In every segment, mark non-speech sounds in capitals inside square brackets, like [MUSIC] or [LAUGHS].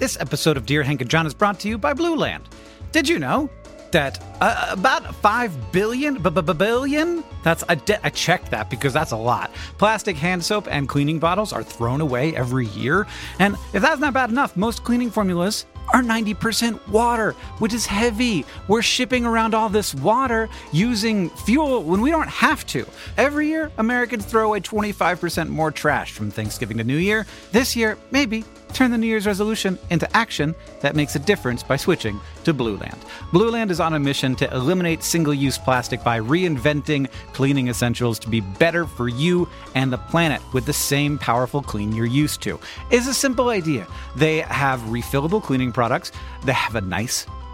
This episode of Dear Hank and John is brought to you by Blueland. Did you know that uh, about 5 billion, billion? That's I, de- I checked that because that's a lot. Plastic hand soap and cleaning bottles are thrown away every year. And if that's not bad enough, most cleaning formulas are 90% water, which is heavy. We're shipping around all this water using fuel when we don't have to. Every year, Americans throw away 25% more trash from Thanksgiving to New Year. This year, maybe turn the New Year's resolution into action that makes a difference by switching to Blueland. Blue Land is on a mission to eliminate single use plastic by reinventing cleaning essentials to be better for you and the planet with the same powerful clean you're used to. It's a simple idea. They have refillable cleaning products, they have a nice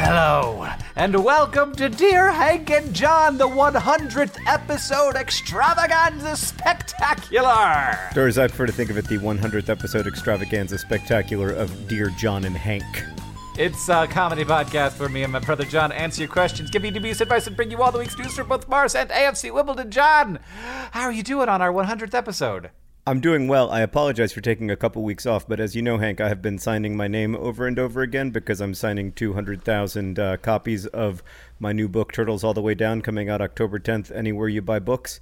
Hello, and welcome to Dear Hank and John, the 100th episode extravaganza spectacular. Or as I prefer to think of it, the 100th episode extravaganza spectacular of Dear John and Hank. It's a comedy podcast where me and my brother John answer your questions, give you dubious advice, and bring you all the week's news from both Mars and AFC Wimbledon. John, how are you doing on our 100th episode? I'm doing well. I apologize for taking a couple weeks off, but as you know, Hank, I have been signing my name over and over again because I'm signing 200,000 uh, copies of my new book, Turtles All the Way Down, coming out October 10th, anywhere you buy books.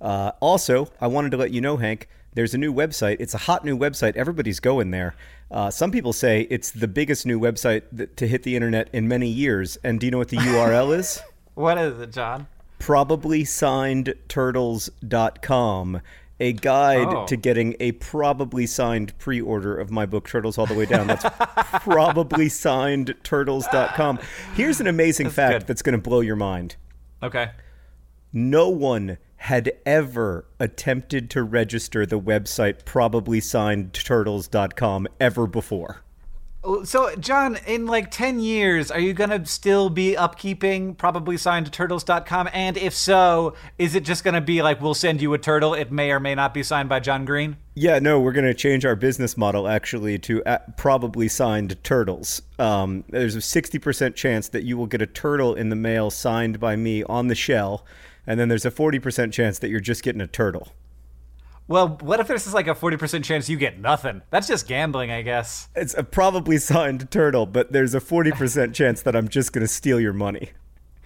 Uh, also, I wanted to let you know, Hank, there's a new website. It's a hot new website. Everybody's going there. Uh, some people say it's the biggest new website th- to hit the internet in many years. And do you know what the [LAUGHS] URL is? What is it, John? probably signed turtles.com a guide Oh. to getting a probably signed pre-order of my book turtles all the way down that's [LAUGHS] probably signed turtles.com here's an amazing fact good. that's going to blow your mind Okay. no one had ever attempted to register the website probablysignedturtles.com ever before So, John, in like 10 years, are you going to still be upkeeping probably signed to turtles.com? And if so, is it just going to be like, we'll send you a turtle? It may or may not be signed by John Green? Yeah, no, we're going to change our business model actually to uh, probably signed turtles. Um, there's a 60% chance that you will get a turtle in the mail signed by me on the shell, and then there's a 40% chance that you're just getting a turtle. Well, what if there's just like a 40% chance you get nothing? That's just gambling, I guess. It's a probably signed turtle, but there's a 40% [LAUGHS] chance that I'm just going to steal your money.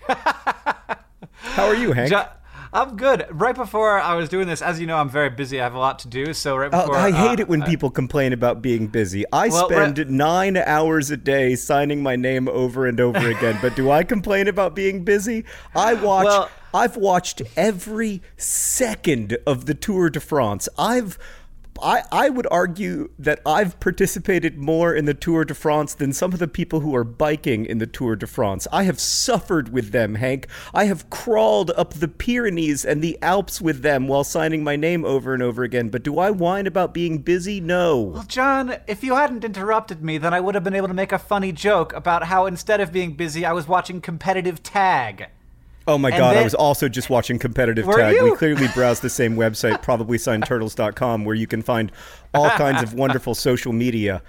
How are you, Hank? Jo- I'm good. Right before I was doing this, as you know, I'm very busy. I have a lot to do. So, right Oh, before. I hate uh, it when people complain about being busy. I Well, spend right- nine hours a day signing my name over and over again, but do I complain about being busy? I watch. Well- I've watched every second of the Tour de France. I've. I, I would argue that I've participated more in the Tour de France than some of the people who are biking in the Tour de France. I have suffered with them, Hank. I have crawled up the Pyrenees and the Alps with them while signing my name over and over again. But do I whine about being busy? No. Well, John, if you hadn't interrupted me, then I would have been able to make a funny joke about how instead of being busy, I was watching competitive tag. Oh my And god, I was also just watching competitive tag. We clearly browse the same [LAUGHS] website, probablysignedturtles.com, where you can find all [LAUGHS] kinds of wonderful social media.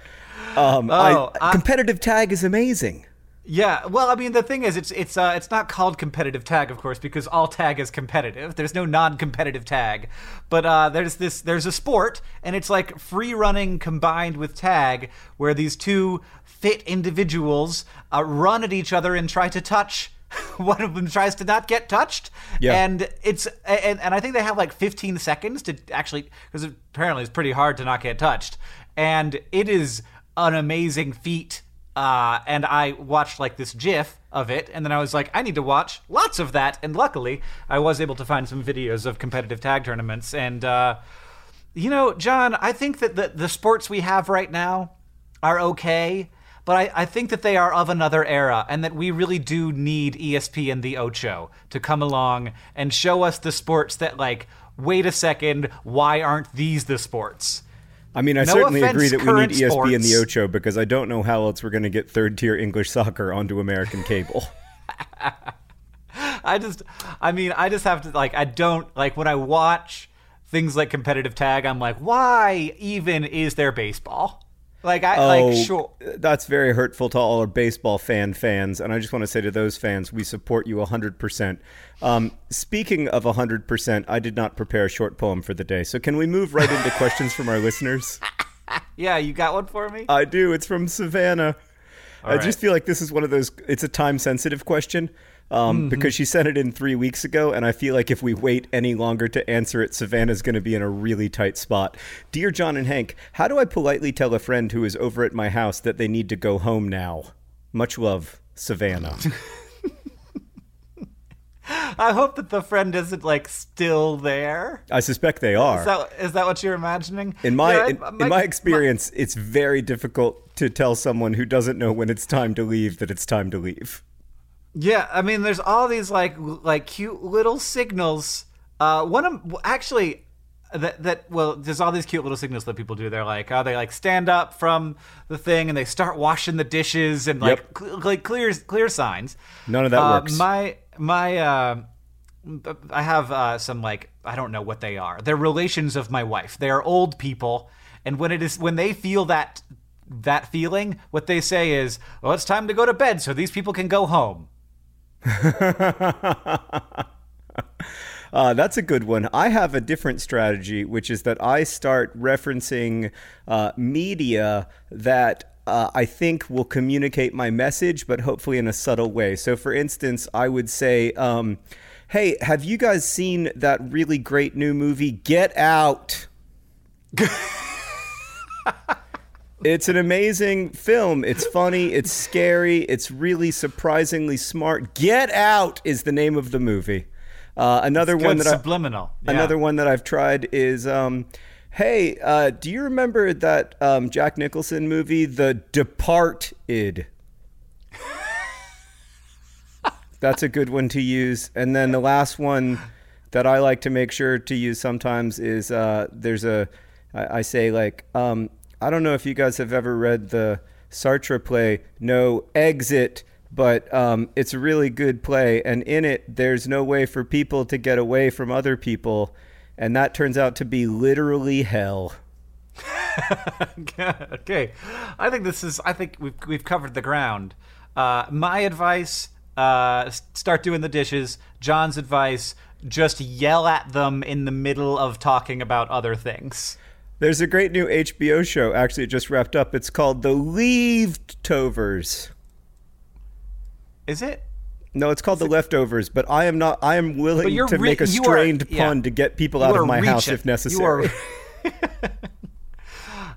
Um, Oh, I, I- competitive tag is amazing. Yeah, well, I mean, the thing is, it's it's uh, it's not called competitive tag, of course, because all tag is competitive. There's no non-competitive tag, but uh, there's this there's a sport, and it's like free running combined with tag, where these two fit individuals uh, run at each other and try to touch. [LAUGHS] One of them tries to not get touched, Yeah. and it's and, and I think they have like 15 seconds to actually because apparently it's pretty hard to not get touched. and it is an amazing feat. Uh, and I watched like this GIF of it, and then I was like, I need to watch lots of that. And luckily, I was able to find some videos of competitive tag tournaments. And uh, you know, John, I think that the the sports we have right now are okay, but I, I think that they are of another era, and that we really do need ESP and the Ocho to come along and show us the sports that like. Wait a second, why aren't these the sports? I mean, I No certainly offense, agree that we need ESP and the. Ocho because I don't know how else we're going to get third tier English soccer onto American cable. [LAUGHS] I just, I mean, I just have to like, I don't like when I watch things like competitive tag. I'm like, why even is there baseball? Like, I Oh, like sure. that's very hurtful to all our baseball fan fans, and I just want to say to those fans, we support you 100%. Um, speaking of 100%, I did not prepare a short poem for the day, so can we move right into questions from our listeners? [LAUGHS] Yeah, you got one for me? I do. It's from Savannah. I right. just feel like this is one of those. It's a time sensitive question um, Mm-hmm. because she sent it in three weeks ago, and I feel like if we wait any longer to answer it, Savannah's going to be in a really tight spot. Dear John and Hank, how do I politely tell a friend who is over at my house that they need to go home now? Much love, Savannah. [LAUGHS] I hope that the friend isn't like still there. I suspect they are. Is that is that what you're imagining? in my, Yeah, in, I- in my experience, it's very difficult to tell someone who doesn't know when it's time to leave that it's time to leave. Yeah, I mean, there's all these like like cute little signals. Uh, one of actually that that well, there's all these cute little signals that people do. They're like, oh, they like stand up from the thing and they start washing the dishes and like Yep. cl- like clear clear signs. None of that Uh, works. My my uh, I have uh, some like I don't know what they are. They're relations of my wife. They are old people, and when it is when they feel that that feeling, what they say is, "Well, it's time to go to bed, so these people can go home." [LAUGHS] Uh, that's a good one. I have a different strategy, which is that I start referencing uh, media that uh, I think will communicate my message, but hopefully in a subtle way. So, for instance, I would say, um, Hey, have you guys seen that really great new movie, Get Out? [LAUGHS] It's an amazing film. It's funny. It's scary. It's really surprisingly smart. Get Out is the name of the movie. Uh, another one that I, subliminal. Yeah. Another one that I've tried is, um, hey, uh, do you remember that um, Jack Nicholson movie, The Departed? [LAUGHS] That's a good one to use. And then the last one that I like to make sure to use sometimes is uh, there's a, I, I say like, um, I don't know if you guys have ever read the Sartre play, No Exit, but um, it's a really good play. And in it, there's no way for people to get away from other people. And that turns out to be literally hell. [LAUGHS] okay, I think this is. I think we've we've covered the ground. Uh, my advice: uh, start doing the dishes. John's advice: just yell at them in the middle of talking about other things. There's a great new HBO show. Actually, it just wrapped up. It's called The Leavtovers. Is it? No, it's called The Leftovers, but I am not. I am willing to re- make a you are- strained yeah. pun to get people You out of my house if necessary. [LAUGHS]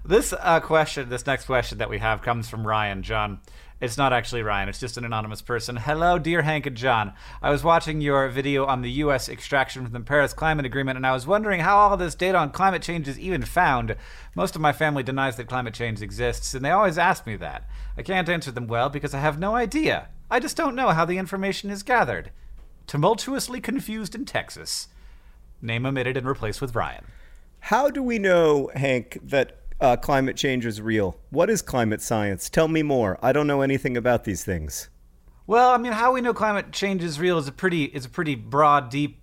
This uh, question, this next question that we have, comes from Ryan. John, it's not actually Ryan. It's just an anonymous person. Hello, dear Hank and John. I was watching your video on the U.S. extraction from the Paris Climate Agreement, and I was wondering how all this data on climate change is even found. Most of my family denies that climate change exists, and they always ask me that. I can't answer them well because I have no idea. I just don't know how the information is gathered. Tumultuously confused in Texas. Name omitted and replaced with Ryan. How do we know, Hank, that uh, climate change is real? What is climate science? Tell me more. I don't know anything about these things. Well, I mean, how we know climate change is real is a pretty is a pretty broad, deep,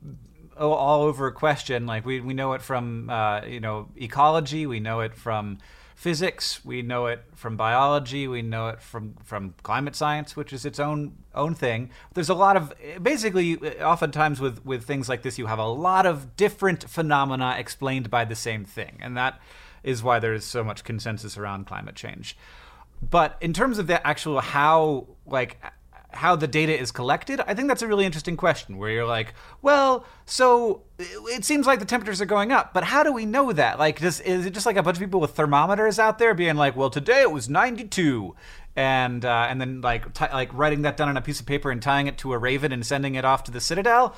all over question. Like we we know it from uh, you know ecology, we know it from physics, we know it from biology, we know it from from climate science, which is its own own thing. There's a lot of basically, oftentimes with with things like this, you have a lot of different phenomena explained by the same thing, and that is why there is so much consensus around climate change. But in terms of the actual how, like, how the data is collected, I think that's a really interesting question where you're like, well, so it seems like the temperatures are going up, but how do we know that? Like, does, is it just like a bunch of people with thermometers out there being like, well, today it was 92? And uh, and then like t- like writing that down on a piece of paper and tying it to a raven and sending it off to the citadel?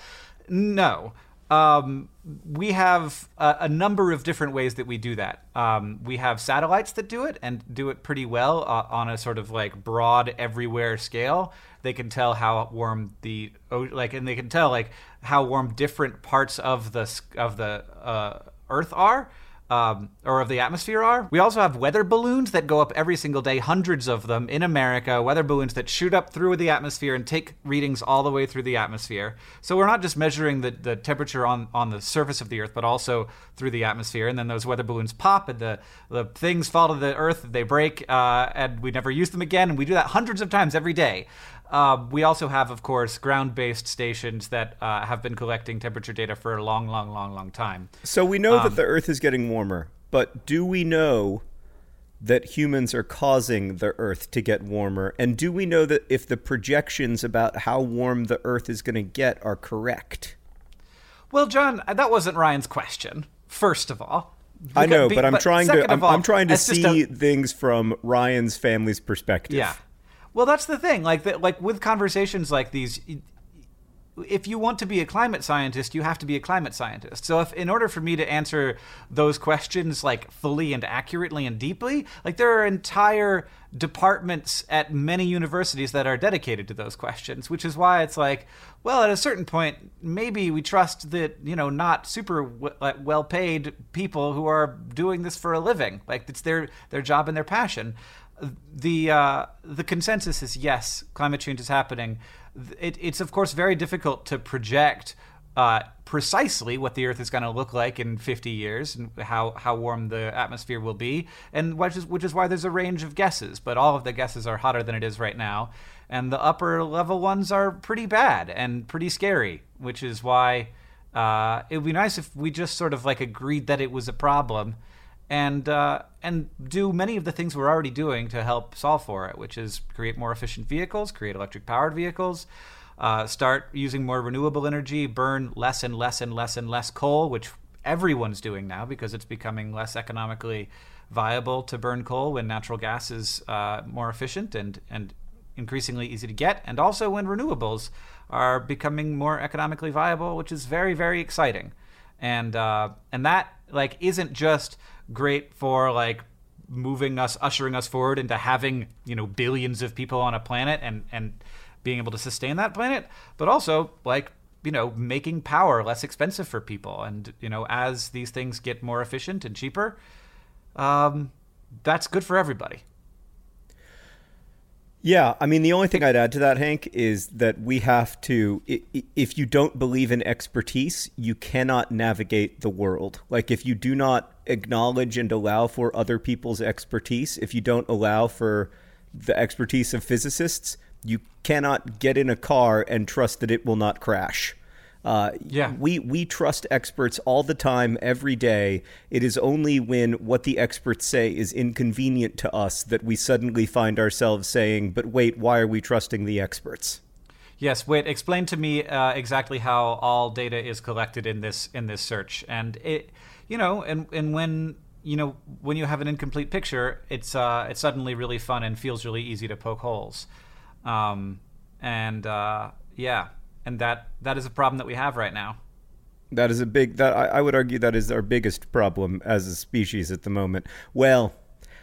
No, um, we have a, a, number of different ways that we do that. Um, we have satellites that do it and do it pretty well uh, on a sort of like broad everywhere scale. They can tell how warm the like, and they can tell like how warm different parts of the of the uh, Earth are um, or of the atmosphere are. We also have weather balloons that go up every single day, hundreds of them in America, weather balloons that shoot up through the atmosphere and take readings all the way through the atmosphere. So we're not just measuring the, the temperature on, on the surface of the Earth, but also through the atmosphere. And then those weather balloons pop and the, the things fall to the Earth, they break, uh, and we never use them again. And we do that hundreds of times every day. Uh, we also have, of course, ground based stations that uh, have been collecting temperature data for a long, long, long, long time. So we know um, that the Earth is getting warmer, but do we know that humans are causing the Earth to get warmer? And do we know that if the projections about how warm the Earth is going to get are correct? Well, John, that wasn't Ryan's question, first of all. I know, but I'm but trying to I'm, all, I'm, trying to see a, things from Ryan's family's perspective. Yeah. Well, that's the thing. Like, like with conversations like these, if you want to be a climate scientist, you have to be a climate scientist. So, if in order for me to answer those questions like fully and accurately and deeply, like there are entire departments at many universities that are dedicated to those questions, which is why it's like, well, at a certain point, maybe we trust that you know not super w- well paid people who are doing this for a living, like it's their their job and their passion the uh, the consensus is yes, climate change is happening. It, it's of course very difficult to project uh, precisely what the Earth is going to look like in 50 years and how, how warm the atmosphere will be, and which is which is why there's a range of guesses. But all of the guesses are hotter than it is right now, and the upper level ones are pretty bad and pretty scary. Which is why uh, it would be nice if we just sort of like agreed that it was a problem and uh, and do many of the things we're already doing to help solve for it, which is create more efficient vehicles, create electric powered vehicles, uh, start using more renewable energy, burn less and less and less and less coal, which everyone's doing now because it's becoming less economically viable to burn coal when natural gas is uh, more efficient and and increasingly easy to get, and also when renewables are becoming more economically viable, which is very very exciting, and uh, and that like isn't just great for like moving us, ushering us forward into having you know billions of people on a planet and and being able to sustain that planet, but also like you know making power less expensive for people, and you know as these things get more efficient and cheaper, um, that's good for everybody. Yeah, I mean, the only thing I'd add to that, Hank, is that we have to, if you don't believe in expertise, you cannot navigate the world. Like, if you do not acknowledge and allow for other people's expertise, if you don't allow for the expertise of physicists, you cannot get in a car and trust that it will not crash. Uh, yeah. We, we trust experts all the time, every day. It is only when what the experts say is inconvenient to us that we suddenly find ourselves saying, but wait, why are we trusting the experts? Yes, wait. Explain to me uh, exactly how all data is collected in this in this search, and it, you know, and and when you know when you have an incomplete picture, it's uh, it's suddenly really fun and feels really easy to poke holes, um, and uh, yeah, and that that is a problem that we have right now. That is a big that I, I would argue that is our biggest problem as a species at the moment. Well,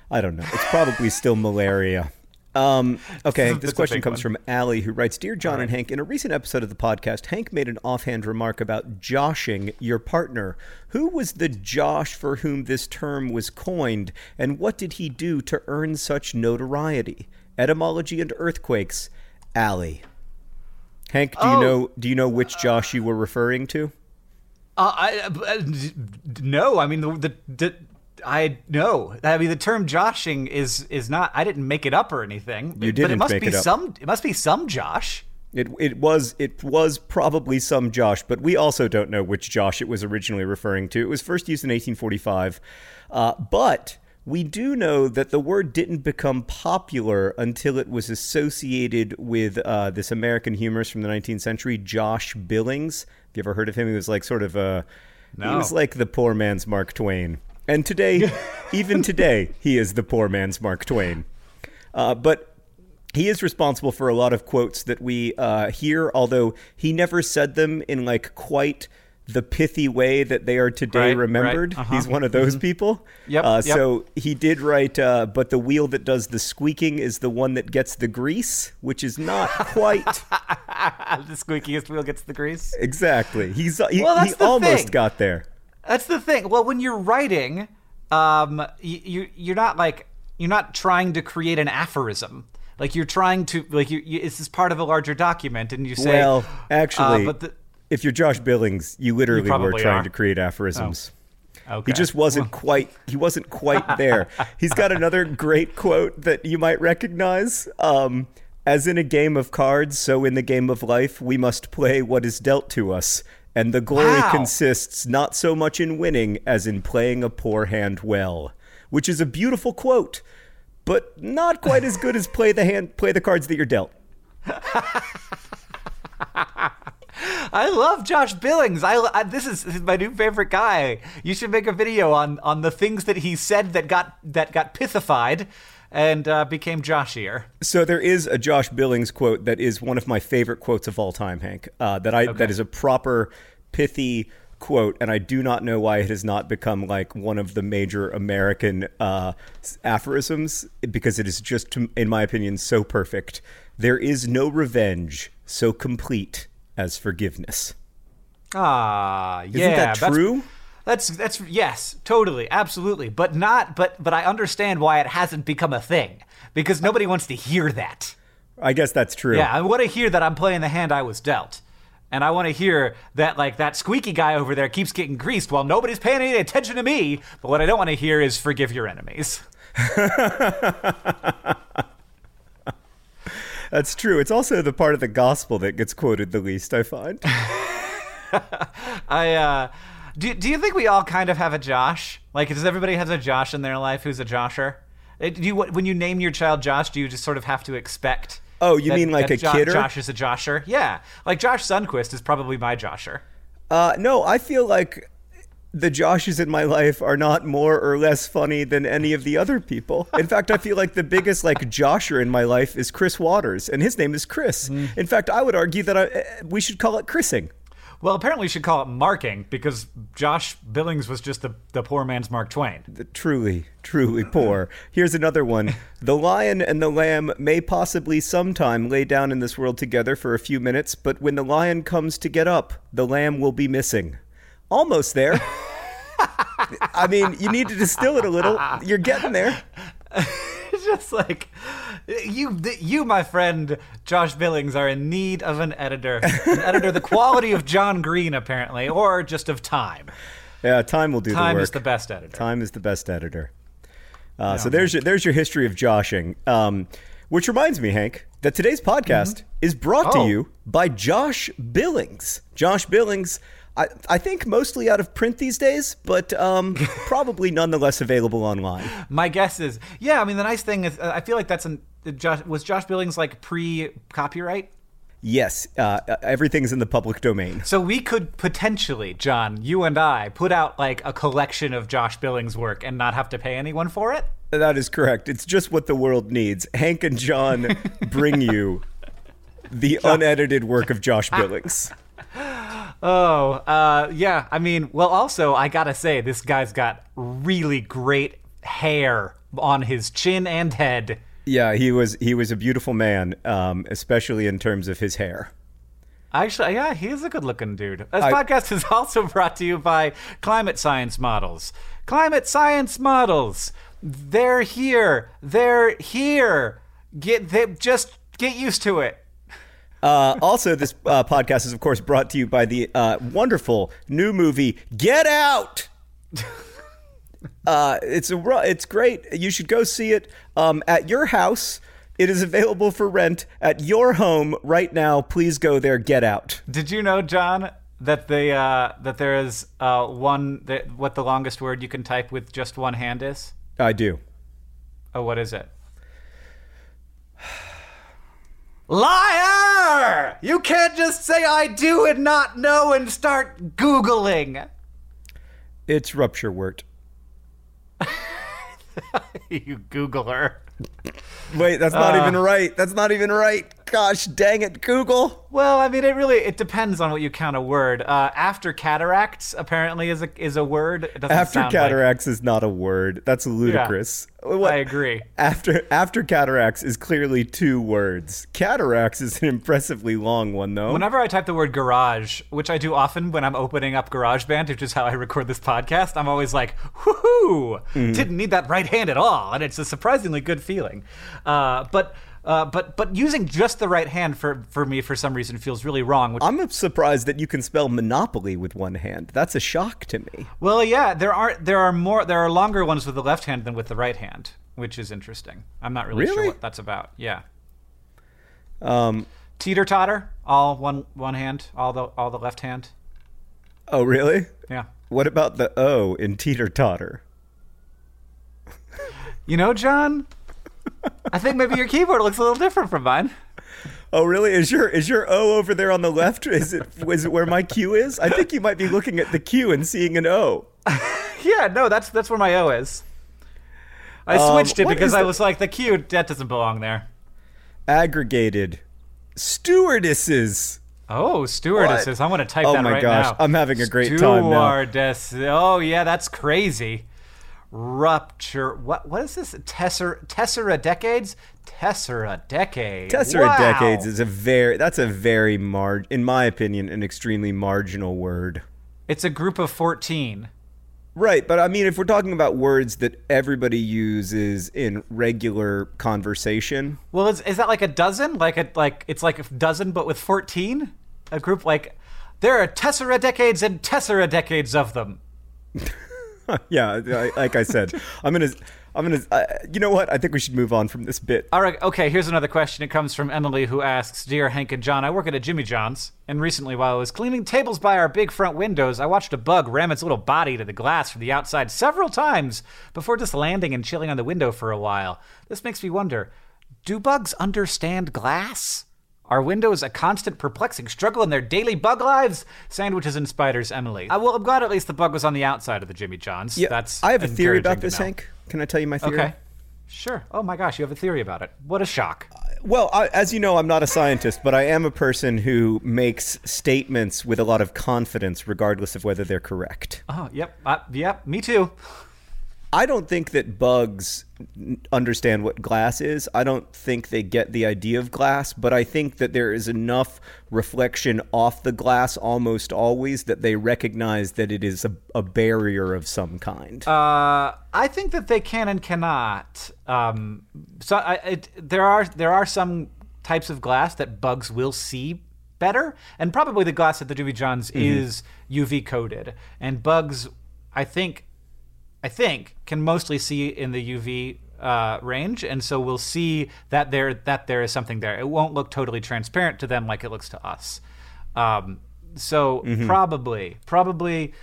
I don't know. It's probably still malaria. Um, [LAUGHS] okay, this question comes one. from Allie, who writes Dear John right. and Hank, in a recent episode of the podcast, Hank made an offhand remark about joshing your partner. Who was the Josh for whom this term was coined, and what did he do to earn such notoriety? Etymology and earthquakes. Allie. Hank, do oh. you know do you know which Josh you were referring to? Uh, I uh, no. I mean the, the, the I know. I mean the term joshing is is not. I didn't make it up or anything. You didn't but it must make be it up. some. It must be some Josh. It it was it was probably some Josh, but we also don't know which Josh it was originally referring to. It was first used in 1845, uh, but we do know that the word didn't become popular until it was associated with uh, this American humorist from the 19th century, Josh Billings. Have you ever heard of him? He was like sort of a. He was like the poor man's Mark Twain. And today, [LAUGHS] even today, he is the poor man's Mark Twain. Uh, but he is responsible for a lot of quotes that we uh, hear, although he never said them in like quite the pithy way that they are today Right, right. remembered. Uh-huh. He's one of those people. Yep, Uh, yep. So he did write, uh, but the wheel that does the squeaking is the one that gets the grease, which is not quite [LAUGHS] the squeakiest wheel gets the grease. exactly. He's he, Well, he almost thing. got there. That's the thing. Well, when you're writing, um, you, you you're not like you're not trying to create an aphorism. Like you're trying to like you. you this is part of a larger document, and you say, well, actually, uh, but the, if you're Josh Billings, you literally were trying are. to create aphorisms. okay. He just wasn't quite he wasn't quite [LAUGHS] there. He's got another great quote that you might recognize. Um, as in a game of cards, so in the game of life, we must play what is dealt to us. And the glory Wow. consists not so much in winning as in playing a poor hand well. Which is a beautiful quote, but not quite as good as play the hand play the cards that you're dealt. [LAUGHS] I love Josh Billings. I, I this is, this is my new favorite guy. You should make a video on on the things that he said that got that got pithified and uh, became Joshier. So there is a Josh Billings quote that is one of my favorite quotes of all time, Hank. Uh, that I that is a proper pithy quote, and I do not know why it has not become like one of the major American uh, aphorisms because it is just, in my opinion, so perfect. There is no revenge so complete as forgiveness. Ah, yeah. Isn't that that's- true? That's that's yes, totally, absolutely, but not but but I understand why it hasn't become a thing because nobody wants to hear that. I guess that's true. Yeah, I want to hear that I'm playing the hand I was dealt. And I want to hear that like that squeaky guy over there keeps getting greased while nobody's paying any attention to me. But what I don't want to hear is forgive your enemies. [LAUGHS] That's true. It's also the part of the gospel that gets quoted the least, I find. [LAUGHS] I uh do, do you think we all kind of have a Josh? Like does everybody has a Josh in their life who's a Josher? Uh, Do you when you name your child Josh, do you just sort of have to expect Oh, you that- mean like a Jo- kidder? Josh is a Josher? Yeah. Like Josh Sundquist is probably my Josher. Uh, no, I feel like the Joshes in my life are not more or less funny than any of the other people. In fact, I feel like the biggest like Josher in my life is Chris Waters, and his name is Chris. Mm. In fact, I would argue that I, eh, we should call it Chrising. Well, apparently we should call it marking because Josh Billings was just the, the poor man's Mark Twain. The truly, truly poor. Here's another one. [LAUGHS] The lion and the lamb may possibly sometime lay down in this world together for a few minutes, but when the lion comes to get up, the lamb will be missing. Almost there. I mean, you need to distill it a little. You're getting there. [LAUGHS] It's just like you, you, my friend Josh Billings, are in need of an editor, an editor the quality of John Green, apparently, or just of time. Yeah, time will do Time the work. Time is the best editor. Time is the best editor. Uh, so there's your, there's your history of joshing. Um, which reminds me, Hank, that today's podcast is brought to Oh. you by Josh Billings. Josh Billings, I, I think mostly out of print these days, but um, [LAUGHS] probably nonetheless available online. My guess is, yeah. I mean, the nice thing is, uh, I feel like that's an Josh was Josh Billings like pre-copyright. Yes, uh, everything's in the public domain. So we could potentially, John, you and I, put out like a collection of Josh Billings' work and not have to pay anyone for it. That is correct. It's just what the world needs. Hank and John [LAUGHS] bring you the unedited work of Josh Billings. [LAUGHS] Oh, uh, yeah. I mean, well, also, I gotta say, this guy's got really great hair on his chin and head. Yeah, he was he was a beautiful man, um, especially in terms of his hair. Actually, yeah, he is a good looking dude. This I- podcast is also brought to you by Climate Science Models. Climate Science Models. They're here. They're here. Get they just get used to it. Uh, also, this uh, podcast is, of course, brought to you by the uh, wonderful new movie Get Out. [LAUGHS] uh, it's a it's great. You should go see it um, at your house. It is available for rent at your home right now. Please go there. Get Out. Did you know, John, that the uh, that there is uh, one that what the longest word you can type with just one hand is? I do. Oh, what is it? Liar! You can't just say I do and not know and start Googling. It's rupturewort. [LAUGHS] you Googler. Wait, that's not Uh. even right. That's not even right. Gosh dang it, Google. Well, I mean, it really it depends on what you count a word. Uh, after cataracts apparently is a is a word. It doesn't After sound like- cataracts is not a word. That's ludicrous. What- I agree. After after cataracts is clearly two words. Cataracts is an impressively long one though. Whenever I type the word garage, which I do often when I'm opening up GarageBand, which is how I record this podcast, I'm always like, whoo Didn't need that right hand at all. And it's a surprisingly good feeling. Uh, but. Uh, but but using just the right hand for, for me for some reason feels really wrong. Which, I'm surprised that you can spell monopoly with one hand. That's a shock to me. well, yeah, there are there are more there are longer ones with the left hand than with the right hand, which is interesting. I'm not really, sure what that's about. Yeah, Um, teeter totter, all one one hand, all the all the left hand. oh really? Yeah. What about the O in teeter totter? You know, John, I think maybe your keyboard looks a little different from mine. Oh really? Is your is your O over there on the left? Is it is it where my Q is? I think you might be looking at the Q and seeing an O. [LAUGHS] Yeah, no, that's that's where my O is. I Um, switched it because I the- was like, the Q that doesn't belong there. Aggregated stewardesses. Oh, stewardesses! I want to type Oh that right gosh, now. Oh my gosh, I'm having a great time now. Stewardess. Oh yeah, that's crazy. Rupture. What? What is this? Tessera. Tessera decades. Tessera decade. Tessera wow. decades is a very that's a very mar in my opinion an extremely marginal word. It's a group of fourteen. Right, but I mean if we're talking about words that everybody uses in regular conversation, Well, is, is that like a dozen? Like a like it's like a dozen, but with fourteen. A group like there are Tessera decades and Tessera decades of them. [LAUGHS] [LAUGHS] yeah, I- like I said, I'm to I'm to uh, you know what? I think we should move on from this bit. All right, okay, here's another question. It comes from Emily, who asks Dear Hank and John, I work at a Jimmy John's, and recently, while I was cleaning tables by our big front windows, I watched a bug ram its little body to the glass from the outside several times before just landing and chilling on the window for a while. This makes me wonder do bugs understand glass? Are windows a constant, perplexing struggle in their daily bug lives? Sandwiches and spiders, Emily. Uh, well, I'm glad at least the bug was on the outside of the Jimmy John's. Yeah, That's I have a theory about this. Hank. Can I tell you my theory? Okay. Sure. Oh my gosh, you have a theory about it. What a shock. Well, I, as you know, I'm not a scientist, but I am a person who makes statements with a lot of confidence, regardless of whether they're correct. Oh, yep. Uh, yep, me too. I don't think that bugs understand what glass is. I don't think they get the idea of glass, but I think that there is enough reflection off the glass almost always that they recognize that it is a, a barrier of some kind. Uh, I think that they can and cannot. Um, so I, it, there are there are some types of glass that bugs will see better, and probably the glass at the Jimmy John's is UV coated, and bugs, I think, I think, can mostly see in the UV uh, range, and so we'll see that there that there is something there. It won't look totally transparent to them like it looks to us. Um, so probably, probably,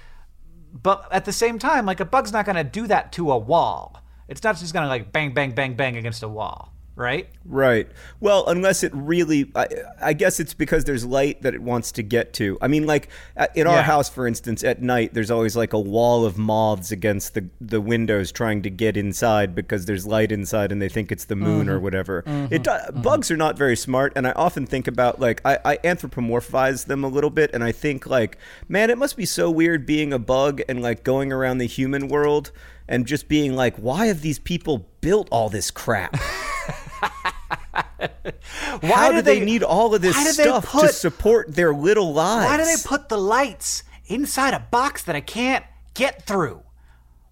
but at the same time, like a bug's not going to do that to a wall. It's not just going to like bang, bang, bang, bang against a wall, right? Right. Well, unless it really, I, I guess it's because there's light that it wants to get to. I mean, like in our Yeah. house, for instance, at night, there's always like a wall of moths against the the windows trying to get inside because there's light inside and they think it's the moon or mm-hmm. whatever. Mm-hmm. It do- mm-hmm. bugs are not very smart, and I often think about like I, I anthropomorphize them a little bit, and I think like, man, it must be so weird being a bug and like going around the human world. And just being like, why have these people built all this crap? [LAUGHS] [LAUGHS] Why How do they, they need all of this why do they stuff to support their little lives? Why do they put the lights inside a box that I can't get through?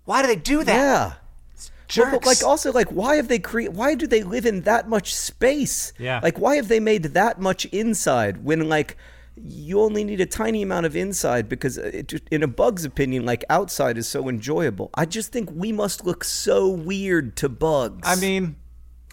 Why do they do that? Yeah. Jerks. But, like also like why have they create why do they live in that much space? Yeah. Like why have they made that much inside when like you only need a tiny amount of inside because it, in a bug's opinion like outside is so enjoyable. I just think we must look so weird to bugs. I mean,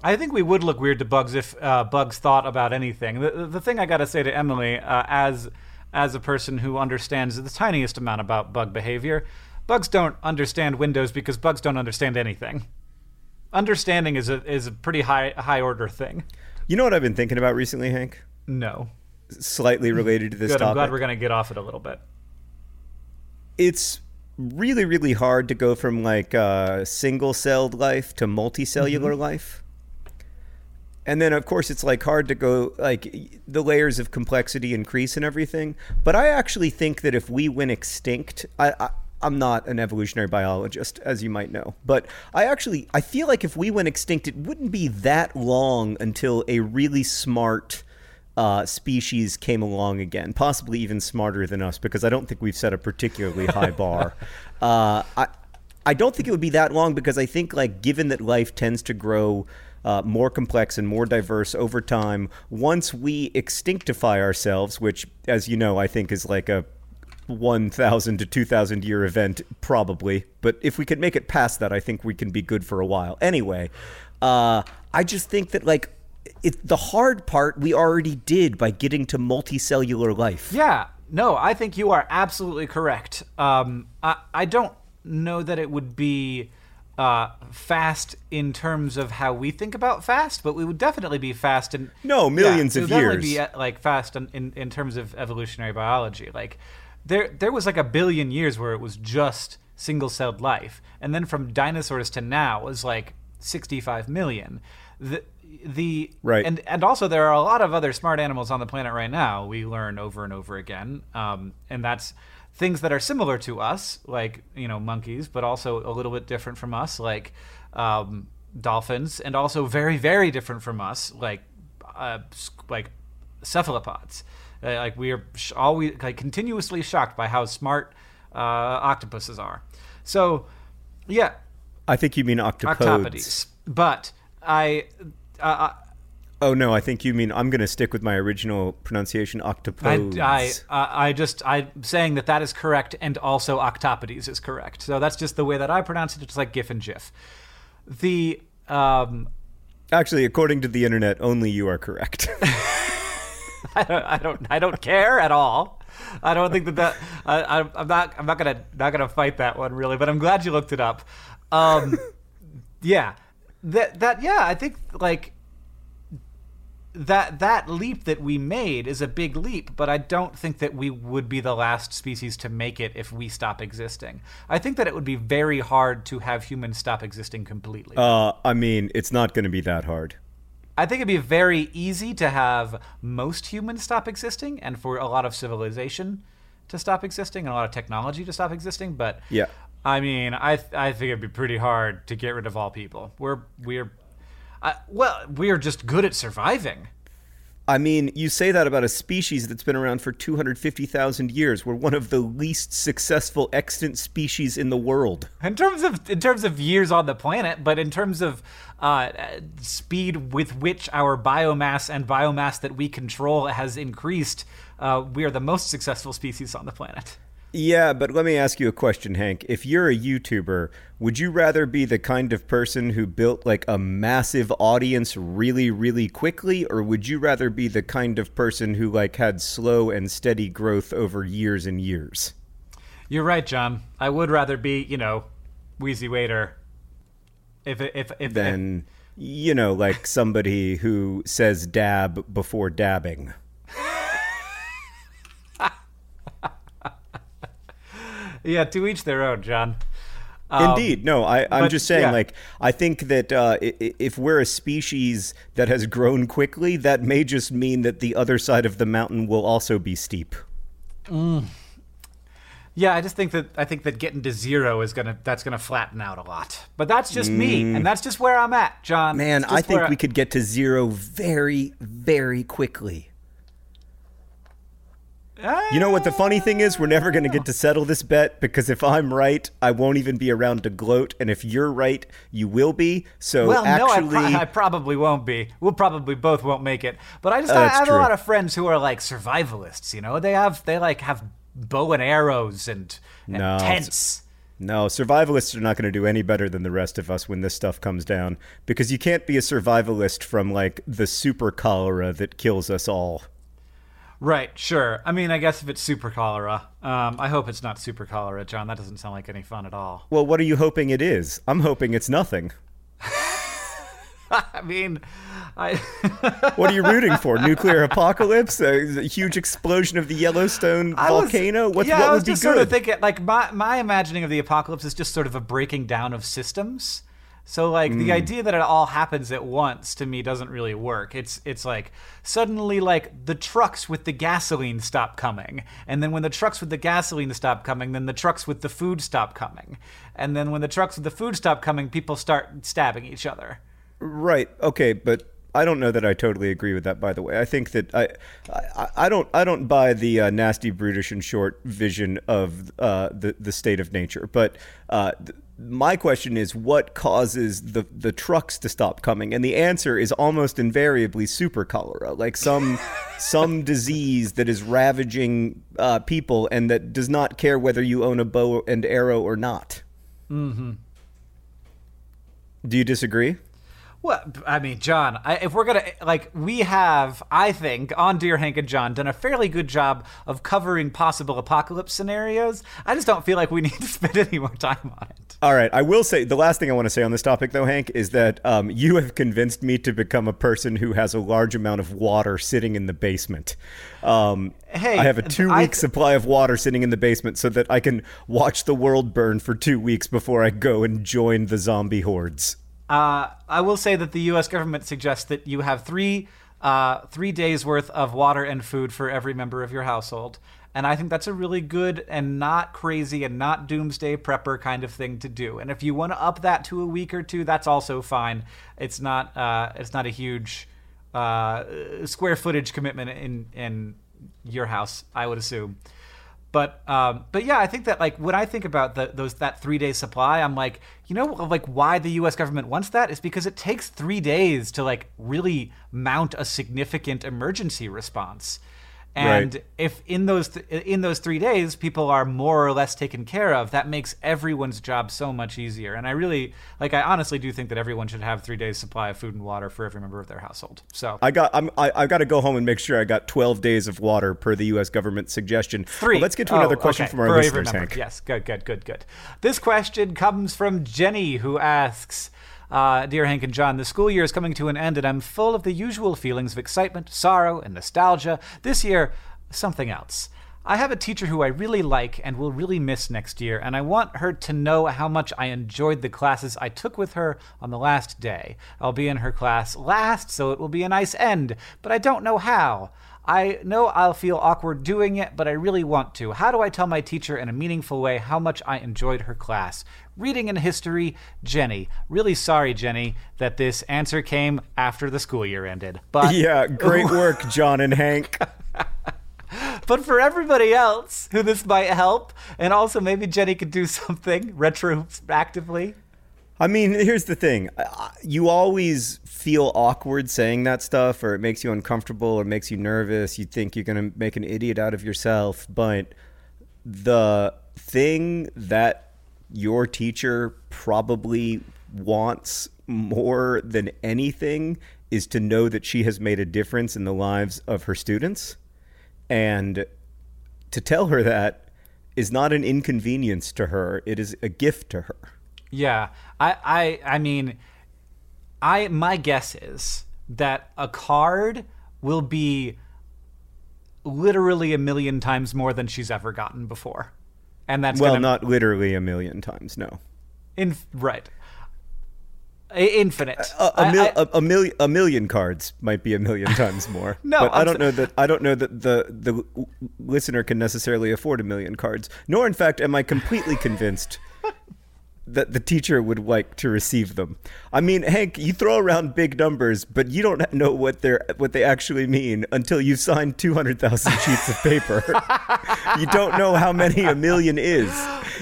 I think we would look weird to bugs if uh, bugs thought about anything. The, the- thing I got to say to Emily, uh, as as a person who understands the tiniest amount about bug behavior, bugs don't understand Windows because bugs don't understand anything. Understanding is a is a pretty high high order thing. You know what I've been thinking about recently, Hank? No. Slightly related to this Good. topic. I'm glad we're going to get off it a little bit. it's really really hard to go from like uh, single celled life to multicellular Mm-hmm. life and then of course it's like hard to go like the layers of complexity increase and everything but i actually think that if we went extinct i, I I'm not an evolutionary biologist, as you might know, but I actually I feel like if we went extinct, it wouldn't be that long until a really smart uh, species came along again, possibly even smarter than us, because I don't think we've set a particularly high [LAUGHS] bar. Uh, I I don't think it would be that long because I think like given that life tends to grow uh, more complex and more diverse over time, once we extinctify ourselves, which as you know I think is like a 1000 to 2000 year event probably but if we could make it past that i think we can be good for a while. Anyway uh, i just think that like it, the hard part we already did by getting to multicellular life. Yeah, no, I think you are absolutely correct. Um, I, I don't know that it would be uh, fast in terms of how we think about fast, but we would definitely be fast in No, millions yeah, of would definitely years. Be uh, like fast in, in, in terms of evolutionary biology. Like there there was like a billion years where it was just single celled life, and then from dinosaurs to now was like sixty five million. The the Right. and and also there are a lot of other smart animals on the planet right now we learn over and over again um, and that's things that are similar to us like you know monkeys but also a little bit different from us like um, dolphins and also very very different from us like uh, like cephalopods. Uh, like we are sh- always like continuously shocked by how smart uh, octopuses are. So yeah. I think you mean octopodes. Octopodes. But i uh, oh no i think you mean i'm going to stick with my original pronunciation octopodes I, I, I just, I'm saying that that is correct, and also octopodes is correct. So that's just the way that I pronounce it. It's like GIF and GIF. The, um, actually according to the internet only you are correct [LAUGHS] I don't, I don't, I don't care at all. I don't think that that, I, I'm not, I'm not gonna, not gonna fight that one really. But I'm glad you looked it up. Um, [LAUGHS] yeah, that, that, yeah, I think like that that leap that we made is a big leap, but I don't think that we would be the last species to make it if we stop existing. I think that it would be very hard to have humans stop existing completely. uh, i mean it's not going to be that hard I think it'd be very easy to have most humans stop existing and for a lot of civilization to stop existing and a lot of technology to stop existing, but Yeah. I mean, I th- I think it'd be pretty hard to get rid of all people. We're we're I, well, we're just good at surviving. I mean, you say that about a species that's been around for 250,000 years. We're one of the least successful extant species in the world. In terms of in terms of years on the planet, but in terms of uh, speed with which our biomass and biomass that we control has increased, uh, we are the most successful species on the planet. Yeah, but let me ask you a question, Hank. If you're a YouTuber, would you rather be the kind of person who built like a massive audience really, really quickly, or would you rather be the kind of person who like had slow and steady growth over years and years? You're right, John. I would rather be, you know, Wheezy Waiter. If if if, if Than, you know, like somebody who says dab before dabbing. Yeah, to each their own, John. Um, Indeed, no. I, I'm but, just saying, yeah. like, I think that uh, if we're a species that has grown quickly, that may just mean that the other side of the mountain will also be steep. Yeah, I just think that I think that getting to zero is gonna that's gonna flatten out a lot. But that's just me, and that's just where I'm at, John. Mm. Man, I think we could get to zero very, very quickly. You know what the funny thing is? We're never going to get to settle this bet because if I'm right, I won't even be around to gloat, and if you're right, you will be. So Well, actually, no, I, pro- I probably won't be. We'll probably both won't make it. But I just Uh, I have true. a lot of friends who are like survivalists. You know, they have they like have bow and arrows and, and No, tents. No, survivalists are not going to do any better than the rest of us when this stuff comes down because you can't be a survivalist from like the super cholera that kills us all. Right, sure. I mean, I guess if it's super cholera, um, I hope it's not super cholera, John. That doesn't sound like any fun at all. Well, what are you hoping it is? I'm hoping it's nothing. [LAUGHS] I mean, I. [LAUGHS] What are you rooting for? Nuclear apocalypse? A, a huge explosion of the Yellowstone I was- volcano? What's, yeah, what I was would be just good? sort of thinking, like my my imagining of the apocalypse is just sort of a breaking down of systems. So like Hmm. the idea that it all happens at once to me doesn't really work. It's it's like suddenly like the trucks with the gasoline stop coming, and then when the trucks with the gasoline stop coming, then the trucks with the food stop coming, and then when the trucks with the food stop coming, people start stabbing each other. Right. Okay, but I don't know that I totally agree with that. By the way, I think that I, I, I don't, I don't buy the uh, nasty, brutish, and short vision of uh, the the state of nature. But uh, th- my question is, what causes the the trucks to stop coming? And the answer is almost invariably super cholera, like some [LAUGHS] some disease that is ravaging uh, people and that does not care whether you own a bow and arrow or not. Mm-hmm. Do you disagree? Well, I mean, John, I, if we're gonna like, we have, I think, on Dear Hank and John, done a fairly good job of covering possible apocalypse scenarios. I just don't feel like we [LAUGHS] need to spend any more time on it. All right. I will say the last thing I want to say on this topic, though, Hank, is that um, you have convinced me to become a person who has a large amount of water sitting in the basement. Um, Hey, I have a two I- week supply of water sitting in the basement so that I can watch the world burn for two weeks before I go and join the zombie hordes. Uh, I will say that the U.S. government suggests that you have three uh, three days worth of water and food for every member of your household, and I think that's a really good and not crazy and not doomsday prepper kind of thing to do. And if you want to up that to a week or two, that's also fine. It's not uh, it's not a huge uh, square footage commitment in in your house, I would assume. But um, but yeah, I think that like when I think about the, those that three day supply, I'm like, you know, like why the U.S. government wants that is because it takes three days to like really mount a significant emergency response. And Right. if in those th- in those three days people are more or less taken care of, that makes everyone's job so much easier. And I really like, I honestly do think that everyone should have three days supply of food and water for every member of their household. So I got. I'm. I, I got to go home and make sure I got 12 days of water per the U.S. government suggestion. Three. Well, let's get to another Oh, question okay. from our For listeners. Hank. Yes, good, good, good, good. This question comes from Jenny, who asks. Uh, dear Hank and John, the school year is coming to an end, and I'm full of the usual feelings of excitement, sorrow, and nostalgia. This year, something else. I have a teacher who I really like and will really miss next year, and I want her to know how much I enjoyed the classes I took with her on the last day. I'll be in her class last, so it will be a nice end, but I don't know how. I know I'll feel awkward doing it, but I really want to. How do I tell my teacher in a meaningful way how much I enjoyed her class? Reading and history, Jenny. Really sorry, Jenny, that this answer came after the school year ended. But [LAUGHS] Yeah, great [LAUGHS] work, John and Hank. but for everybody else who this might help, and also maybe Jenny could do something [LAUGHS] retroactively. I mean, here's the thing. You always feel awkward saying that stuff, or it makes you uncomfortable, or makes you nervous. You think you're going to make an idiot out of yourself. But the thing that your teacher probably wants more than anything is to know that she has made a difference in the lives of her students. And to tell her that is not an inconvenience to her, it is a gift to her. Yeah, I, I, I mean, I my guess is that a card will be literally a million times more than she's ever gotten before, and that's Well, gonna, not literally a million times, no. in, right. I- Infinite. A, a, I- mil, I- a, a million a million cards might be a million times more. [LAUGHS] No, but I I'm don't know that I don't know that the the listener can necessarily afford a million cards. Nor, in fact, am I completely convinced that the teacher would like to receive them. I mean, Hank, you throw around big numbers, but you don't know what they're what they actually mean until you sign two hundred thousand [LAUGHS] sheets of paper. you don't know how many a million is.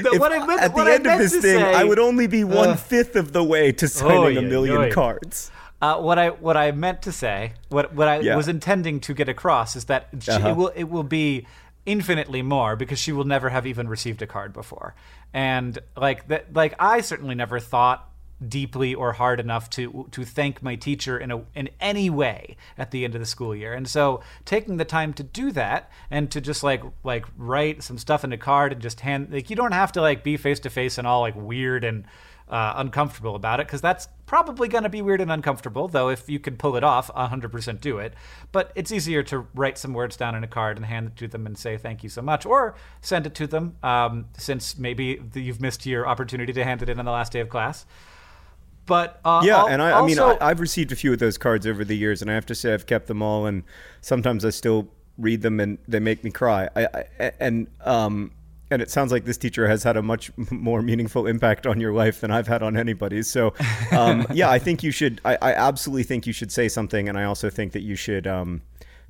No, If- what I meant- at the end of this thing, say- I would only be one fifth of the way to signing Oy, a million oy. cards. Uh, what I what I meant to say, what what I Yeah. was intending to get across is that Uh-huh. it will it will be infinitely more because she will never have even received a card before, and like that like I certainly never thought deeply or hard enough to to thank my teacher in a in any way at the end of the school year. And so taking the time to do that and to just like like write some stuff in a card and just hand like you don't have to like be face to face and all like weird and uh, uncomfortable about it because that's probably going to be weird and uncomfortable. Though if you can pull it off, 100% do it. But it's easier to write some words down in a card and hand it to them and say thank you so much, or send it to them um, since maybe you've missed your opportunity to hand it in on the last day of class. But uh, yeah, and I, also, I mean, I, I've received a few of those cards over the years, and I have to say I've kept them all, and sometimes I still read them, and they make me cry. I, I and um, and it sounds like this teacher has had a much more meaningful impact on your life than I've had on anybody's. So, um, [LAUGHS] yeah, I think you should. I, I absolutely think you should say something, and I also think that you should um,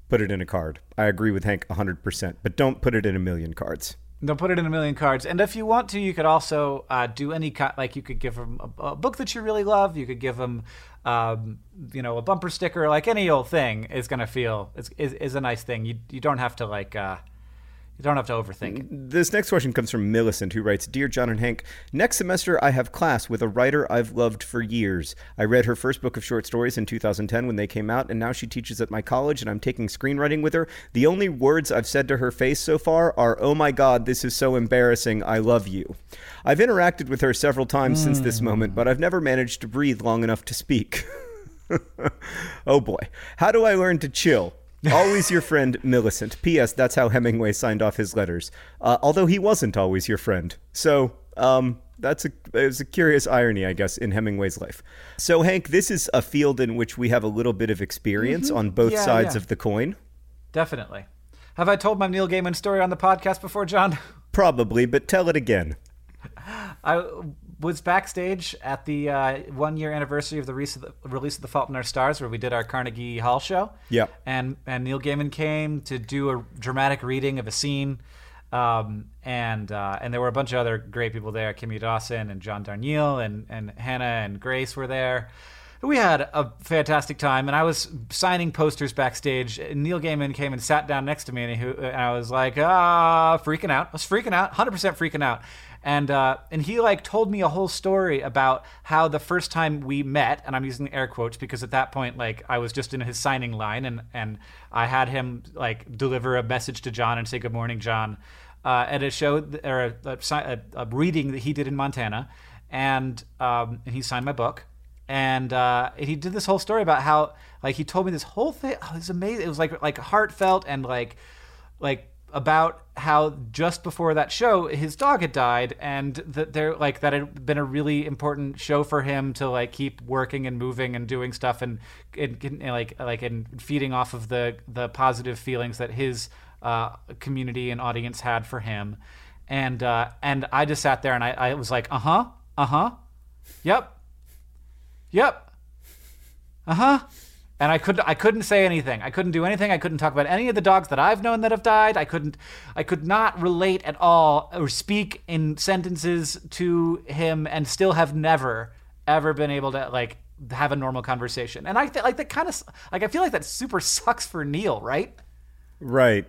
put it in a card. I agree with Hank 100%, but don't put it in a million cards. They'll put it in a million cards. And if you want to, you could also uh, do any kind, like you could give them a, a, book that you really love. You could give them, um, you know, a bumper sticker, like any old thing is going to feel, is, is, is, a nice thing. You, you don't have to like, uh, you don't have to overthink it. This next question comes from Millicent, who writes Dear John and Hank, next semester I have class with a writer I've loved for years. I read her first book of short stories in 2010 when they came out, and now she teaches at my college, and I'm taking screenwriting with her. The only words I've said to her face so far are, Oh my God, this is so embarrassing. I love you. I've interacted with her several times mm. since this moment, but I've never managed to breathe long enough to speak. [LAUGHS] oh boy. How do I learn to chill? Always your friend, Millicent. P.S. That's how Hemingway signed off his letters. Uh, although he wasn't always your friend. So, um, that's a it's a curious irony, I guess, in Hemingway's life. So, Hank, this is a field in which we have a little bit of experience mm-hmm. on both yeah, sides yeah. of the coin. Definitely. Have I told my Neil Gaiman story on the podcast before, John? Probably, but tell it again. [LAUGHS] I was backstage at the uh, one year anniversary of the, release of The Fault in Our Stars, where we did our Carnegie Hall show. Yeah. And and Neil Gaiman came to do a dramatic reading of a scene. Um, and uh, and there were a bunch of other great people there. Kimya Dawson and John Darnielle and, and Hannah and Grace were there. We had a fantastic time, and I was signing posters backstage. Neil Gaiman came and sat down next to me, and, he, and I was like, ah, freaking out. I was freaking out, 100% freaking out and uh, and he like told me a whole story about how the first time we met, and I'm using air quotes because at that point like I was just in his signing line, and and I had him like deliver a message to John and say good morning, John, uh, at a show or a, a, a, reading that he did in Montana, and um, and he signed my book. And uh, he did this whole story about how, like, he told me this whole thing. Oh, it was amazing. It was like, like heartfelt and like, like about how just before that show his dog had died and that there like that had been a really important show for him to like keep working and moving and doing stuff and, and, and like like and feeding off of the the positive feelings that his uh, community and audience had for him. And uh, and I just sat there and I, I was like uh huh uh huh yep yep uh huh and I could I couldn't say anything. I couldn't do anything. I couldn't talk about any of the dogs that I've known that have died. I couldn't I could not relate at all or speak in sentences to him and still have never ever been able to like have a normal conversation. And I th- like that kind of like I feel like that super sucks for Neil, right? Right.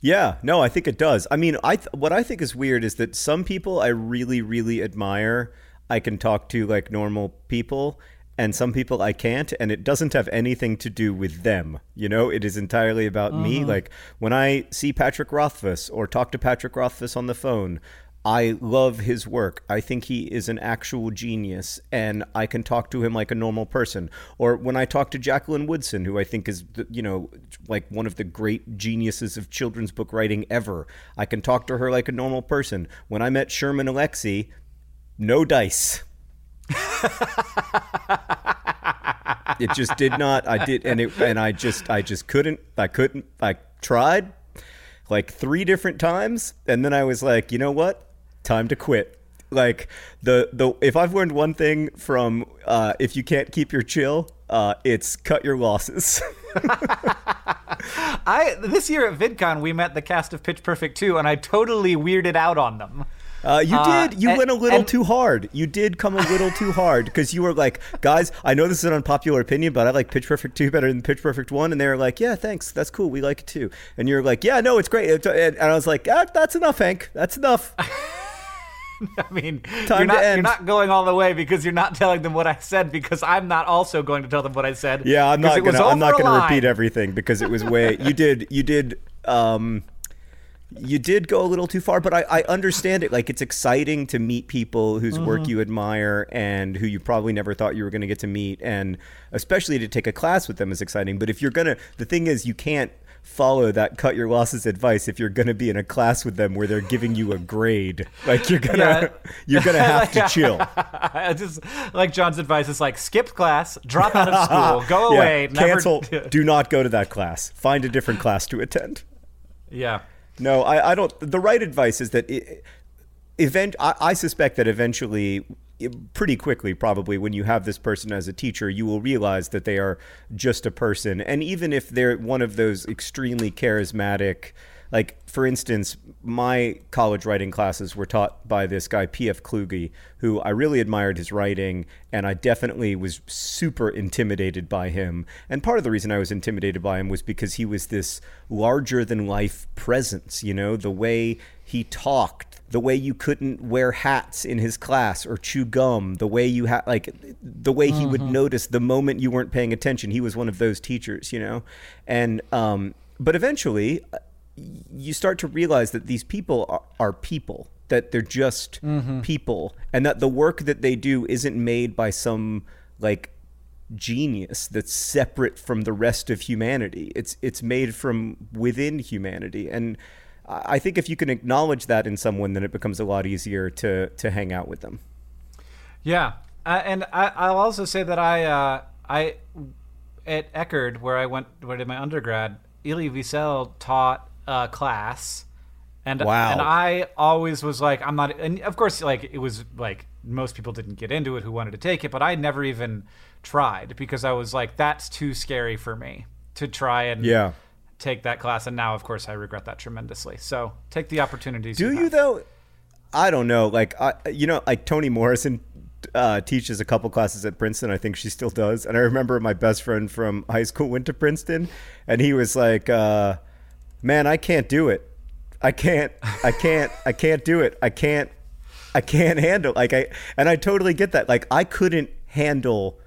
Yeah, no, I think it does. I mean, I th- what I think is weird is that some people I really really admire I can talk to like normal people and some people I can't, and it doesn't have anything to do with them. You know, it is entirely about me. Mm-hmm. Like when I see Patrick Rothfuss or talk to Patrick Rothfuss on the phone, I love his work. I think he is an actual genius, and I can talk to him like a normal person. Or when I talk to Jacqueline Woodson, who I think is, you know, like one of the great geniuses of children's book writing ever, I can talk to her like a normal person. When I met Sherman Alexie, no dice. It just did not. I did, and it, and I just, I just couldn't. I couldn't. I tried like three different times, and then I was like, you know what? Time to quit. Like the the if I've learned one thing from uh, if you can't keep your chill, uh, it's cut your losses. [LAUGHS] I this year at VidCon we met the cast of Pitch Perfect 2 and I totally weirded out on them. Uh, you Uh, did. You and- went a little and- too hard. You did come a little too hard because you were like, guys, I know this is an unpopular opinion, but I like Pitch Perfect 2 better than Pitch Perfect 1. And they were like, yeah, thanks. That's cool. We like it too. And you're like, yeah, no, it's great. And I was like, ah, that's enough, Hank. That's enough. [LAUGHS] I mean, Time you're, not, you're not going all the way because you're not telling them what I said because I'm not also going to tell them what I said. Yeah, I'm not gonna. I'm not gonna line. repeat everything because it was way. You did. You did. Um, you did go a little too far, but I, I understand it. Like it's exciting to meet people whose work Mm-hmm. you admire and who you probably never thought you were going to get to meet, and especially to take a class with them is exciting. But if you're gonna, the thing is, you can't follow that cut your losses advice if you're going to be in a class with them where they're giving you a grade. Like you're gonna, Yeah. [LAUGHS] you're gonna have to chill. [LAUGHS] Just like John's advice is like skip class, drop out of school, [LAUGHS] go Yeah, away, never- cancel. do not go to that class. Find a different class to attend. yeah. No, I, I don't. The right advice is that it, event. I, I suspect that eventually, pretty quickly, probably when you have this person as a teacher, you will realize that they are just a person, and even if they're one of those extremely charismatic. Like, for instance, my college writing classes were taught by this guy, P.F. Kluge, who I really admired his writing, and I definitely was super intimidated by him. And part of the reason I was intimidated by him was because he was this larger than life presence, you know, the way he talked, the way you couldn't wear hats in his class or chew gum, the way you had, like, the way he would notice the moment you weren't paying attention. He was one of those teachers, you know? And, um, but eventually, you start to realize that these people are, are people that they're just people and that the work that they do isn't made by some like genius that's separate from the rest of humanity. It's it's made from within humanity. And I think if you can acknowledge that in someone, then it becomes a lot easier to to hang out with them. Yeah, uh, and I, I'll also say that I, uh, I, at Eckerd, where I went, where I did my undergrad, Elie Wiesel taught a class, and Wow. and I always was like, I'm not, and of course, like it was like most people didn't get into it who wanted to take it, but I never even tried because I was like, that's too scary for me to try and Yeah. take that class, and now of course I regret that tremendously. So take the opportunities. Do you have. though? I don't know. Like I, you know, like Toni Morrison uh, teaches a couple classes at Princeton. I think she still does. And I remember my best friend from high school went to Princeton, and he was like, uh, "Man, I can't do it. I can't. I can't. I can't do it. I can't. I can't handle like I." And I totally get that. Like I couldn't handle.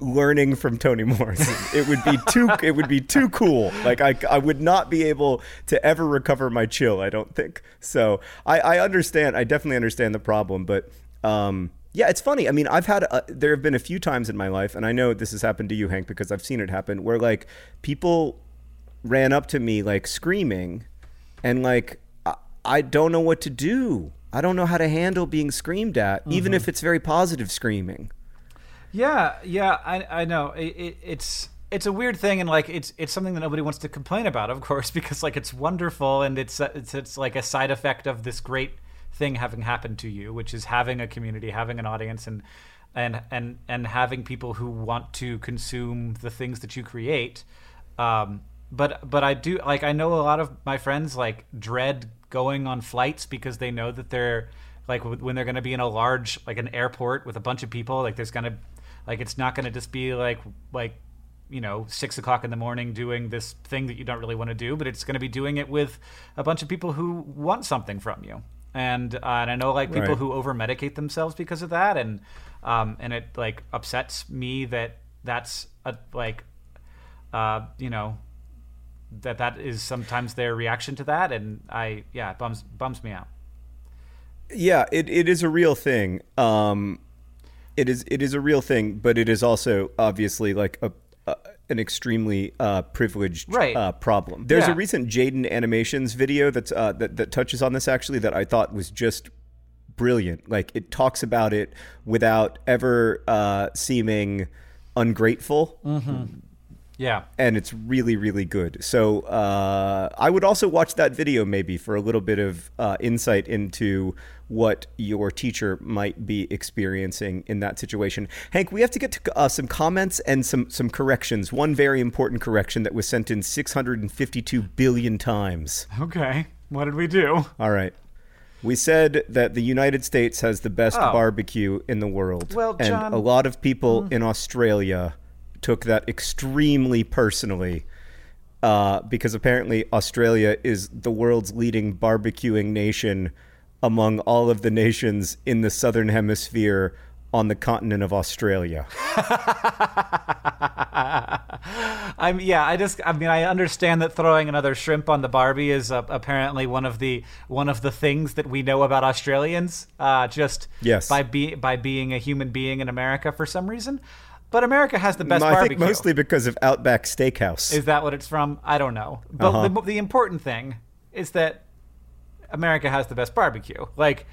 learning from Toni Morrison. It would be too it would be too cool. Like I I would not be able to ever recover my chill, I don't think. So I, I understand I definitely understand the problem, but um yeah, it's funny. I mean, I've had a, there have been a few times in my life, and I know this has happened to you, Hank, because I've seen it happen, where like people ran up to me like screaming, and like I, I don't know what to do. I don't know how to handle being screamed at, even if it's very positive screaming. Yeah, yeah, I I know. It, it, it's it's a weird thing, and like it's it's something that nobody wants to complain about, of course, [LAUGHS] because like it's wonderful, and it's it's it's like a side effect of this great thing having happened to you, which is having a community, having an audience, and and and and having people who want to consume the things that you create. Um, but but I do like I know a lot of my friends like dread going on flights because they know that they're like when they're going to be in a large like an airport with a bunch of people like there's going to like it's not going to just be like like you know six o'clock in the morning doing this thing that you don't really want to do but it's going to be doing it with a bunch of people who want something from you and uh, and I know like people Right. who over medicate themselves because of that and um and it like upsets me that that's a like uh you know that that is sometimes their reaction to that and I yeah it bums bums me out Yeah, it, it is a real thing. Um, it is it is a real thing, but it is also obviously like a, a an extremely uh, privileged Right. uh, problem. There's Yeah. a recent Jaden Animations video that's uh, that that touches on this actually that I thought was just brilliant. Like it talks about it without ever uh, seeming ungrateful yeah. And it's really really good. So uh, i would also watch that video maybe for a little bit of uh, insight into what your teacher might be experiencing in that situation. Hank we have to get to uh, some comments and some some corrections. One very important correction that was sent in 652 billion times. Okay. What did we do? All right. We said that the United States has the best Oh. barbecue in the world. Well, and John- a lot of people in Australia took that extremely personally uh, because apparently Australia is the world's leading barbecuing nation among all of the nations in the southern hemisphere on the continent of Australia. [LAUGHS] I'm yeah. I just I mean I understand that throwing another shrimp on the Barbie is uh, apparently one of the one of the things that we know about Australians. Uh, just Yes. by be by being a human being in America for some reason. But America has the best barbecue. I barbecue. think mostly because of Outback Steakhouse. Is that what it's from? I don't know. But Uh-huh. the, the important thing is that America has the best barbecue. Like,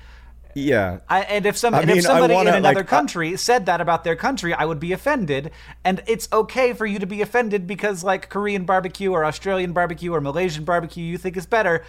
yeah. I, and if some I and mean, if I somebody wanna, in another like, I- country said that about their country, I would be offended. And it's okay for you to be offended because like Korean barbecue or Australian barbecue or Malaysian barbecue you think is better.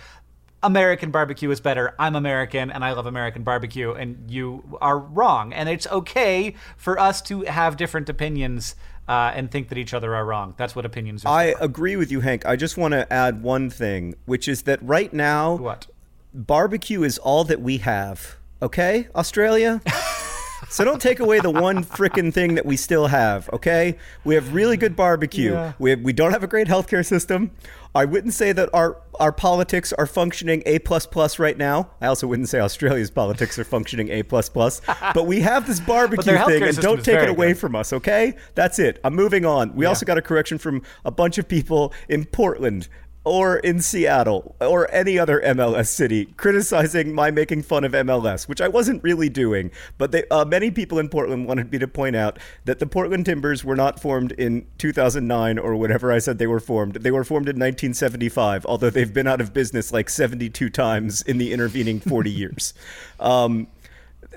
American barbecue is better. I'm American and I love American barbecue and you are wrong. And it's okay for us to have different opinions uh, and think that each other are wrong. That's what opinions are. I agree with you, Hank. I just want to add one thing, which is that right now, what? barbecue is all that we have. Okay, Australia? [LAUGHS] so don't take away the one frickin' thing that we still have, okay? We have really good barbecue. Yeah. We, we don't have a great healthcare system. I wouldn't say that our, our politics are functioning A plus plus right now. I also wouldn't say Australia's politics are functioning A plus plus. [LAUGHS] But we have this barbecue thing, and don't take it away good. from us, okay? That's it. I'm moving on. We also got a correction from a bunch of people in Portland or in Seattle or any other MLS city criticizing my making fun of MLS, which I wasn't really doing. But they, uh, many people in Portland wanted me to point out that the Portland Timbers were not formed in 2009 or whatever I said they were formed. They were formed in 1975, although they've been out of business like 72 times in the intervening 40 [LAUGHS] years. Um,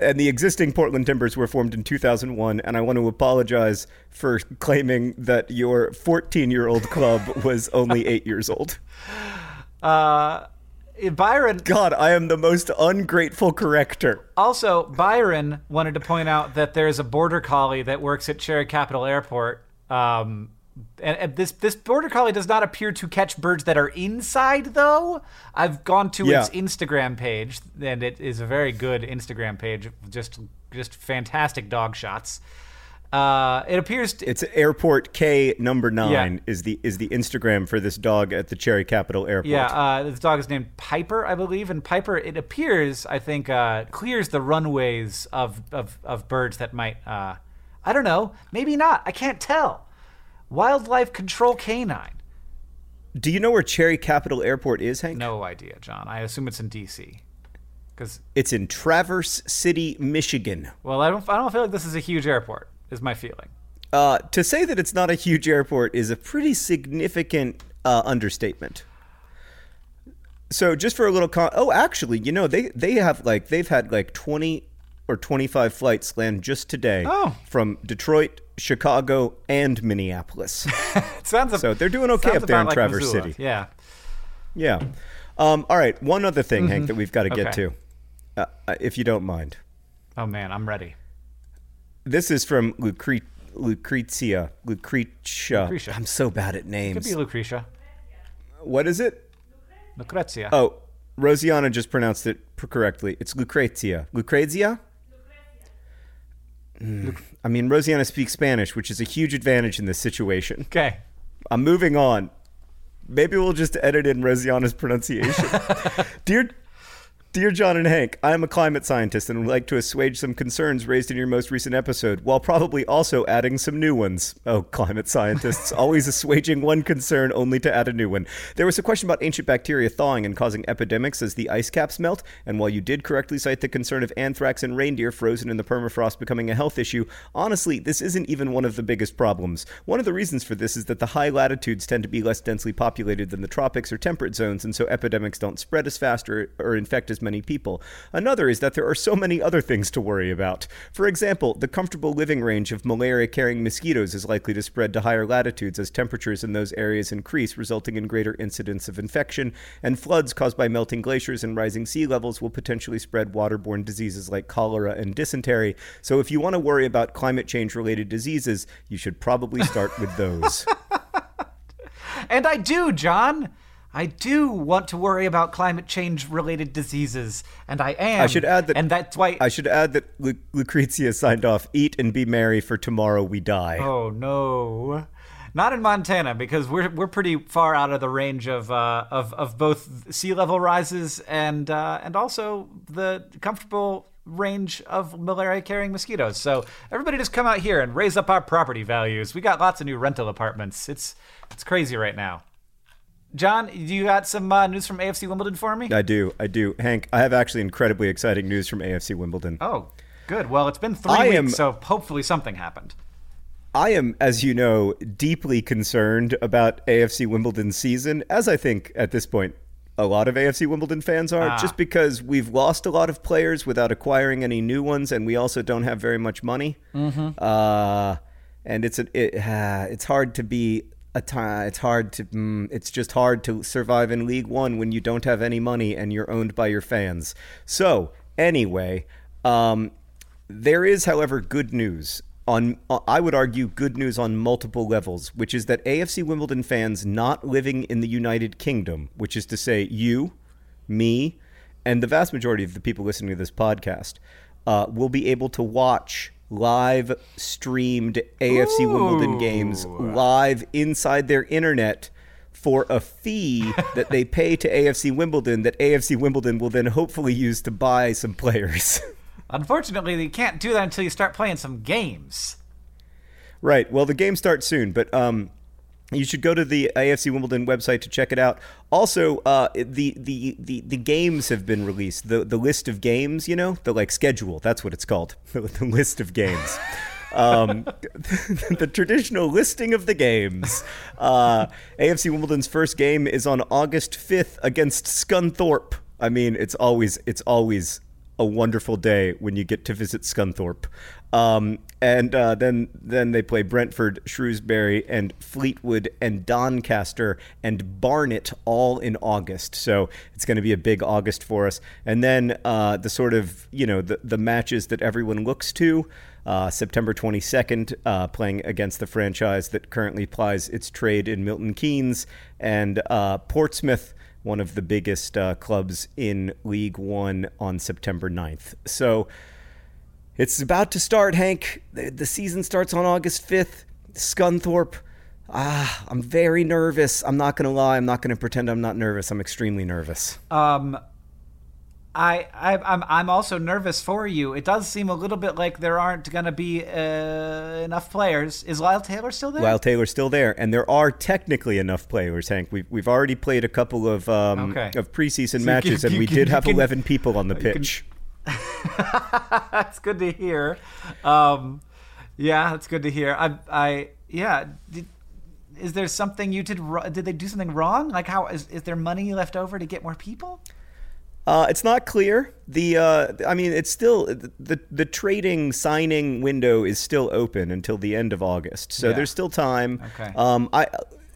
and the existing Portland Timbers were formed in 2001. And I want to apologize for claiming that your 14 year old club [LAUGHS] was only eight years old. Uh, Byron God, I am the most ungrateful corrector. Also, Byron wanted to point out that there's a border collie that works at Cherry Capital Airport. Um, and, this this border collie does not appear to catch birds that are inside, though. I've gone to Yeah. its Instagram page, and it is a very good Instagram page. Just just fantastic dog shots. Uh, it appears to, It's airport K number nine Yeah. is the is the Instagram for this dog at the Cherry Capital Airport. Yeah, uh, this dog is named Piper, I believe, and Piper, it appears, I think, uh, clears the runways of, of, of birds that might, uh, I don't know, maybe not. I can't tell. Wildlife Control Canine. Do you know where Cherry Capital Airport is, Hank? No idea, John. I assume it's in D.C. Because, It's in Traverse City, Michigan. well, I don't, I don't feel like this is a huge airport. Is my feeling. Uh, to say that it's not a huge airport is a pretty significant uh, understatement. So just for a little con- oh actually you know they they have like they've had like 20 or 25 flights land just today Oh. from Detroit, Chicago and Minneapolis. [LAUGHS] Sounds. So they're doing okay up there in like Traverse Missoula. City. Yeah. yeah. Um, all right, one other thing Hank that we've got to get Mm-hmm. To. Uh, if you don't mind. Oh man, I'm ready. This is from Lucre- Lucrezia. Lucretia. Lucretia. I'm so bad at names. Could names. be Lucretia. What is it? Lucrezia. Oh, Rosiana just pronounced it correctly. It's Lucrezia. Lucrezia? Mm. I mean, Rosiana speaks Spanish, which is a huge advantage in this situation. Okay. I'm moving on. Maybe we'll just edit in Rosiana's pronunciation. [LAUGHS] Dear Dear John and Hank, I am a climate scientist and would like to assuage some concerns raised in your most recent episode, while probably also adding some new ones. Oh, climate scientists, [LAUGHS] always assuaging one concern only to add a new one. There was a question about ancient bacteria thawing and causing epidemics as the ice caps melt, and while you did correctly cite the concern of anthrax and reindeer frozen in the permafrost becoming a health issue, honestly, this isn't even one of the biggest problems. One of the reasons for this is that the high latitudes tend to be less densely populated than the tropics or temperate zones, and so epidemics don't spread as fast or, or infect as many people. Another is that there are so many other things to worry about. For example, the comfortable living range of malaria carrying mosquitoes is likely to spread to higher latitudes as temperatures in those areas increase, resulting in greater incidence of infection, and floods caused by melting glaciers and rising sea levels will potentially spread waterborne diseases like cholera and dysentery. So if you want to worry about climate change related diseases, you should probably start with those. [LAUGHS] And I do, John. I do want to worry about climate change related diseases, and I am. I should add that- and that's why. I should add that Lu- Lucrezia signed off, eat and be merry, for tomorrow we die. oh no! Not in Montana because we're we're pretty far out of the range of uh, of of both sea level rises and uh, and also the comfortable range of malaria carrying mosquitoes. So everybody just come out here and raise up our property values. We got lots of new rental apartments. It's it's crazy right now. John, do you got some uh, news from AFC Wimbledon for me? I do, I do. Hank, I have actually incredibly exciting news from AFC Wimbledon. Oh, good. Well, it's been three I weeks, am- so hopefully something happened. I am, as you know, deeply concerned about AFC Wimbledon's season, as I think at this point a lot of AFC Wimbledon fans are, Ah. just because we've lost a lot of players without acquiring any new ones, and we also don't have very much money. Mm-hmm. Uh, and it's a, it, uh, [SIGHS] it's hard to be a time. It's hard to. Mm, it's just hard to survive in League One when you don't have any money and you're owned by your fans. So anyway, um, there is, however, good news. On, uh, I would argue good news on multiple levels, which is that AFC Wimbledon fans not living in the United Kingdom, which is to say you, me, and the vast majority of the people listening to this podcast, uh, will be able to watch live streamed AFC Wimbledon games live inside their internet for a fee [LAUGHS] that they pay to AFC Wimbledon that AFC Wimbledon will then hopefully use to buy some players. [LAUGHS] Unfortunately, you can't do that until you start playing some games. Right. Well, the game starts soon, but um, you should go to the AFC Wimbledon website to check it out. Also, uh, the, the the the games have been released. The the list of games, you know, the like schedule. That's what it's called. [LAUGHS] the list of games. um, [LAUGHS] the traditional listing of the games. Uh, AFC Wimbledon's first game is on August 5th against Scunthorpe. I mean, it's always it's always a wonderful day when you get to visit Scunthorpe. Um, and uh, then then they play Brentford, Shrewsbury, and Fleetwood, and Doncaster, and Barnet all in August. So it's going to be a big August for us. And then uh, the sort of you know the the matches that everyone looks to. Uh, September 22nd, uh, playing against the franchise that currently plies its trade in Milton Keynes, and uh, Portsmouth, one of the biggest uh, clubs in League One, on September 9th. So it's about to start, Hank. The, the season starts on August 5th. Scunthorpe. Ah, I'm very nervous. I'm not going to lie. I'm not going to pretend I'm not nervous. I'm extremely nervous. Um, I, I I'm I'm also nervous for you. It does seem a little bit like there aren't going to be uh, enough players. Is Lyle Taylor still there? Lyle Taylor's still there, and there are technically enough players, Hank. We've, we've already played a couple of um, Okay. of preseason you matches, can- and we can- did have can- 11 people on the pitch. [LAUGHS] that's good to hear. Um, yeah, that's good to hear. I I yeah. Did, is there something you did? Did they do something wrong? Like how is is there money left over to get more people? Uh, it's not clear. The uh, I mean, it's still the the trading signing window is still open until the end of August, so Yeah. there's still time. Okay. Um, I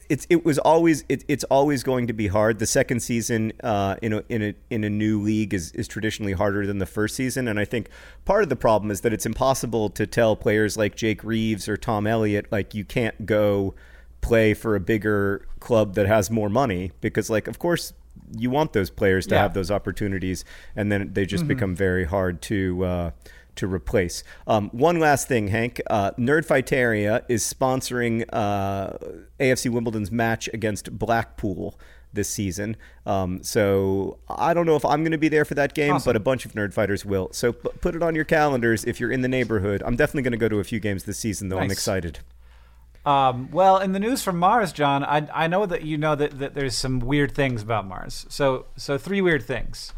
it's it was always it, it's always going to be hard. The second season uh, in a in a in a new league is is traditionally harder than the first season, and I think part of the problem is that it's impossible to tell players like Jake Reeves or Tom Elliott like you can't go play for a bigger club that has more money because like of course you want those players to Yeah. have those opportunities and then they just become very hard to uh, to replace. Um, one last thing, Hank. Uh, Nerdfighteria is sponsoring uh, AFC Wimbledon's match against Blackpool this season. Um, so I don't know if I'm going to be there for that game, Awesome. but a bunch of nerd fighters will. So p- put it on your calendars if you're in the neighborhood. I'm definitely going to go to a few games this season, though. I'm excited. Um, well, in the news from Mars, John, I, I know that you know that, that there's some weird things about Mars. So so three weird things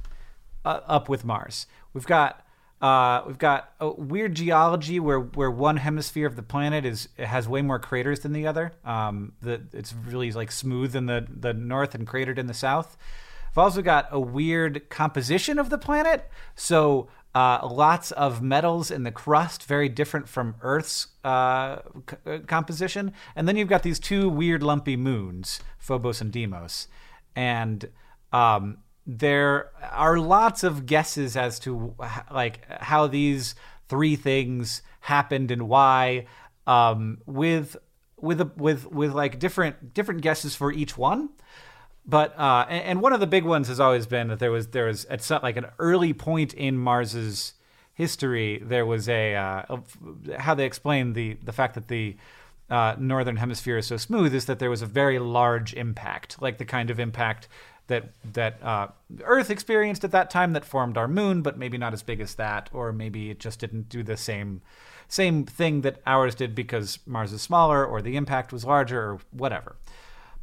uh, up with Mars. We've got uh, we've got a weird geology where, where one hemisphere of the planet is has way more craters than the other. Um, the, it's really like smooth in the, the north and cratered in the south. We've also got a weird composition of the planet. So uh, lots of metals in the crust, very different from Earth's uh, c- uh, composition. And then you've got these two weird lumpy moons, Phobos and Deimos. And um, there are lots of guesses as to like how these three things happened and why. Um, with with a, with with like different different guesses for each one but uh, and, one of the big ones has always been that there was there was at some, like an early point in Mars's history there was a uh, how they explain the the fact that the uh, northern hemisphere is so smooth is that there was a very large impact, like the kind of impact that that uh, Earth experienced at that time that formed our moon, but maybe not as big as that, or maybe it just didn't do the same same thing that ours did because Mars is smaller, or the impact was larger, or whatever.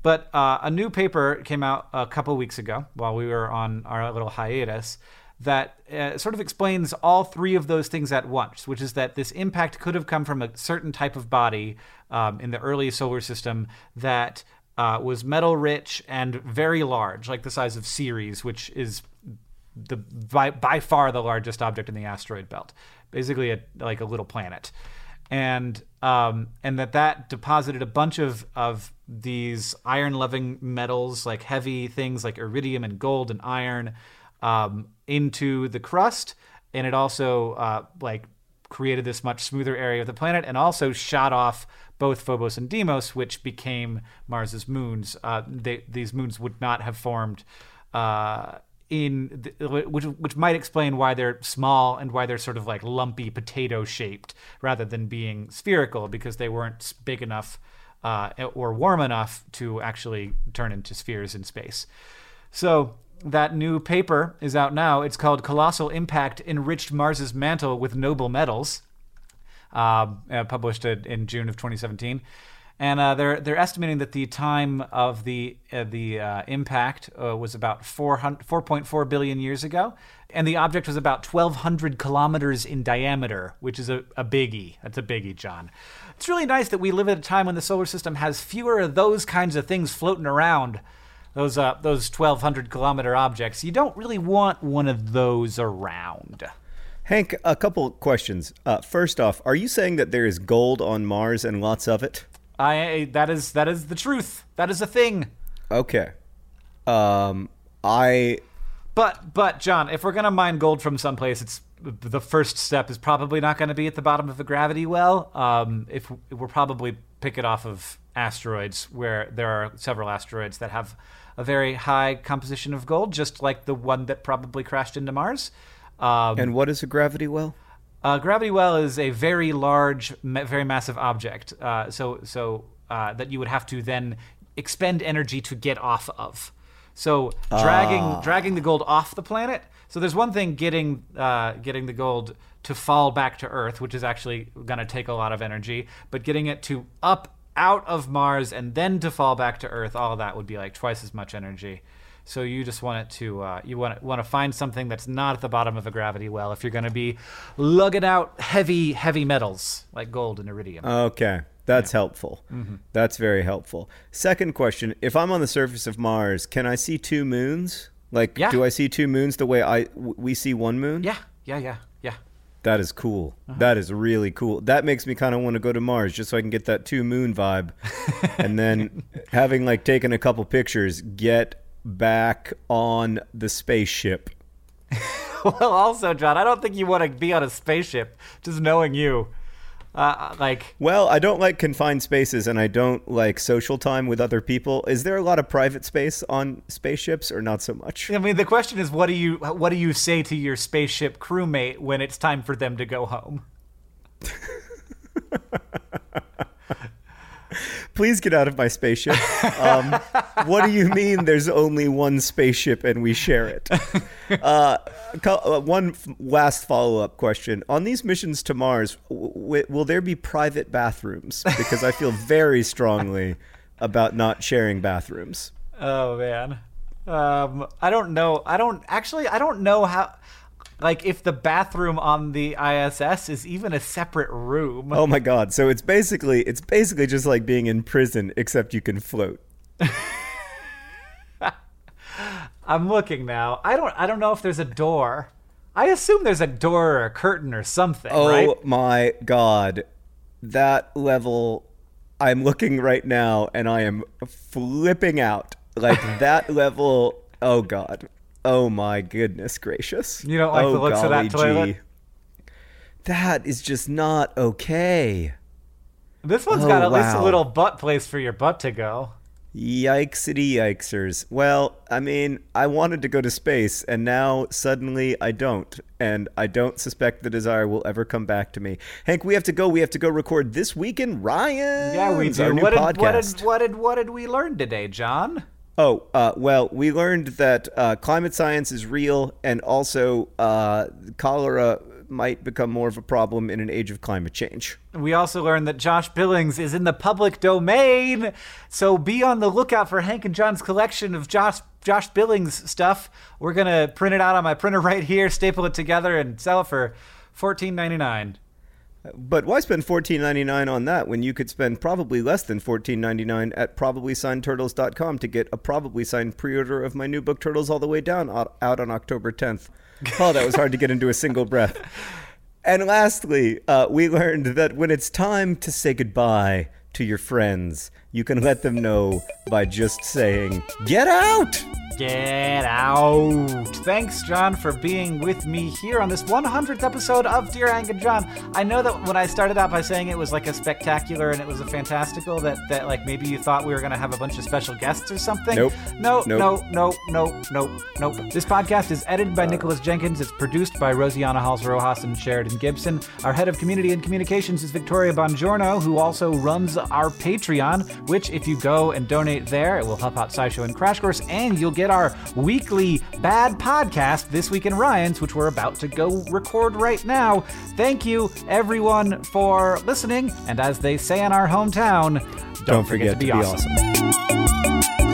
But uh, a new paper came out a couple weeks ago while we were on our little hiatus that uh, sort of explains all three of those things at once, which is that this impact could have come from a certain type of body um, in the early solar system that uh, was metal rich and very large, like the size of Ceres, which is the by, by far the largest object in the asteroid belt, basically a, like a little planet, and um, and that that deposited a bunch of of these iron loving metals, like heavy things like iridium and gold and iron, um, into the crust, and it also uh, like created this much smoother area of the planet, and also shot off both Phobos and Deimos, which became Mars's moons. Uh, they, these moons would not have formed. Uh, in the, which which might explain why they're small and why they're sort of like lumpy potato shaped rather than being spherical because they weren't big enough uh, or warm enough to actually turn into spheres in space. So that new paper is out now. It's called Colossal Impact Enriched Mars's Mantle with Noble Metals, published in June of 2017. And uh, they're they're estimating that the time of the uh, the uh, impact uh, was about 4.4 billion years ago, and the object was about 1,200 kilometers in diameter, which is a, a biggie. That's a biggie, John. It's really nice that we live at a time when the solar system has fewer of those kinds of things floating around those uh, those 1200 kilometer objects. You don't really want one of those around. Hank, a couple questions. Uh, first off, are you saying that there is gold on Mars and lots of it? I that is that is the truth. That is a thing. Okay. Um, I. But but John, if we're gonna mine gold from someplace, it's the first step is probably not going to be at the bottom of a gravity well. Um, if we'll probably pick it off of asteroids, where there are several asteroids that have a very high composition of gold, just like the one that probably crashed into Mars. Um, and what is a gravity well? A gravity well is a very large, very massive object. Uh, so so uh, that you would have to then expend energy to get off of. So dragging ah. dragging the gold off the planet. So there's one thing getting uh, getting the gold to fall back to Earth, which is actually going to take a lot of energy, but getting it to up out of Mars and then to fall back to Earth, all of that would be like twice as much energy. So you just want it to uh, you want to, want to find something that's not at the bottom of a gravity well if you're going to be lugging out heavy heavy metals like gold and iridium. Okay. That's yeah. helpful. Mm-hmm. That's very helpful. Second question: If I'm on the surface of Mars, can I see two moons? Like, yeah. do I see two moons the way I we see one moon? Yeah, yeah, yeah, yeah. That is cool. Uh-huh. That is really cool. That makes me kind of want to go to Mars just so I can get that two moon vibe. [LAUGHS] and then having like taken a couple pictures, get back on the spaceship. [LAUGHS] well, also, John, I don't think you want to be on a spaceship. Just knowing you. Uh, like well i don't like confined spaces and i don't like social time with other people is there a lot of private space on spaceships or not so much i mean the question is what do you what do you say to your spaceship crewmate when it's time for them to go home [LAUGHS] [LAUGHS] please get out of my spaceship. Um, what do you mean there's only one spaceship and we share it? [LAUGHS] Uh, uh one last follow up question. On these missions to Mars, w- will there be private bathrooms? Because I feel [LAUGHS] very strongly about not sharing bathrooms. Oh, man. Um, I don't know. I don't actually, I don't know how like if the bathroom on the ISS is even a separate room. Oh my god. So it's basically it's basically just like being in prison except you can float. [LAUGHS] I'm looking now. I don't I don't know if there's a door. I assume there's a door or a curtain or something, oh right? my god. That level I'm looking right now and I am flipping out. Like [LAUGHS] that level oh god. Oh my goodness gracious! You don't like oh, the looks of that toilet. That is just not okay. This one's oh, got at wow. least a little butt place for your butt to go. Yikesity yikesers. Well, I mean, I wanted to go to space, and now suddenly I don't. And I don't suspect the desire will ever come back to me. Hank, we have to go. We have to go record This Week in Ryan. Yeah, we do. Our new What did, podcast. what did what did what did we learn today, John? Oh, uh, well, we learned that uh, climate science is real, and also uh, cholera might become more of a problem in an age of climate change. We also learned that Josh Billings is in the public domain, so be on the lookout for Hank and John's collection of Josh Josh Billings stuff. We're gonna print it out on my printer [LAUGHS] right here, staple it together, and sell it for fourteen ninety nine. But why spend fourteen ninety nine on that when you could spend probably less than fourteen ninety nine at probablysignedturtles.com to get a probably signed pre-order of my new book Turtles All the Way Down out, out on October tenth? Oh, that was hard to get into a single breath. [LAUGHS] And lastly, uh, we learned that when it's time to say goodbye to your friends, you can let them know by just saying, "Get out." Get out. Thanks, John, for being with me here on this 100th episode of Dear Hank and John. I know that when I started out by saying it was like a spectacular and it was a fantastical, that, that like maybe you thought we were going to have a bunch of special guests or something. Nope. No, Nope. no, no, no, no, nope. This podcast is edited by Nicholas Jenkins. It's produced by Rosiana Halls Rojas and Sheridan Gibson. Our head of community and communications is Victoria Bongiorno, who also runs our Patreon, which if you go and donate there, it will help out SciShow and Crash Course, and you'll get our weekly bad podcast, This Week in Ryan's, which we're about to go record right now. Thank you, everyone, for listening. And as they say in our hometown, don't, Don't forget to be awesome.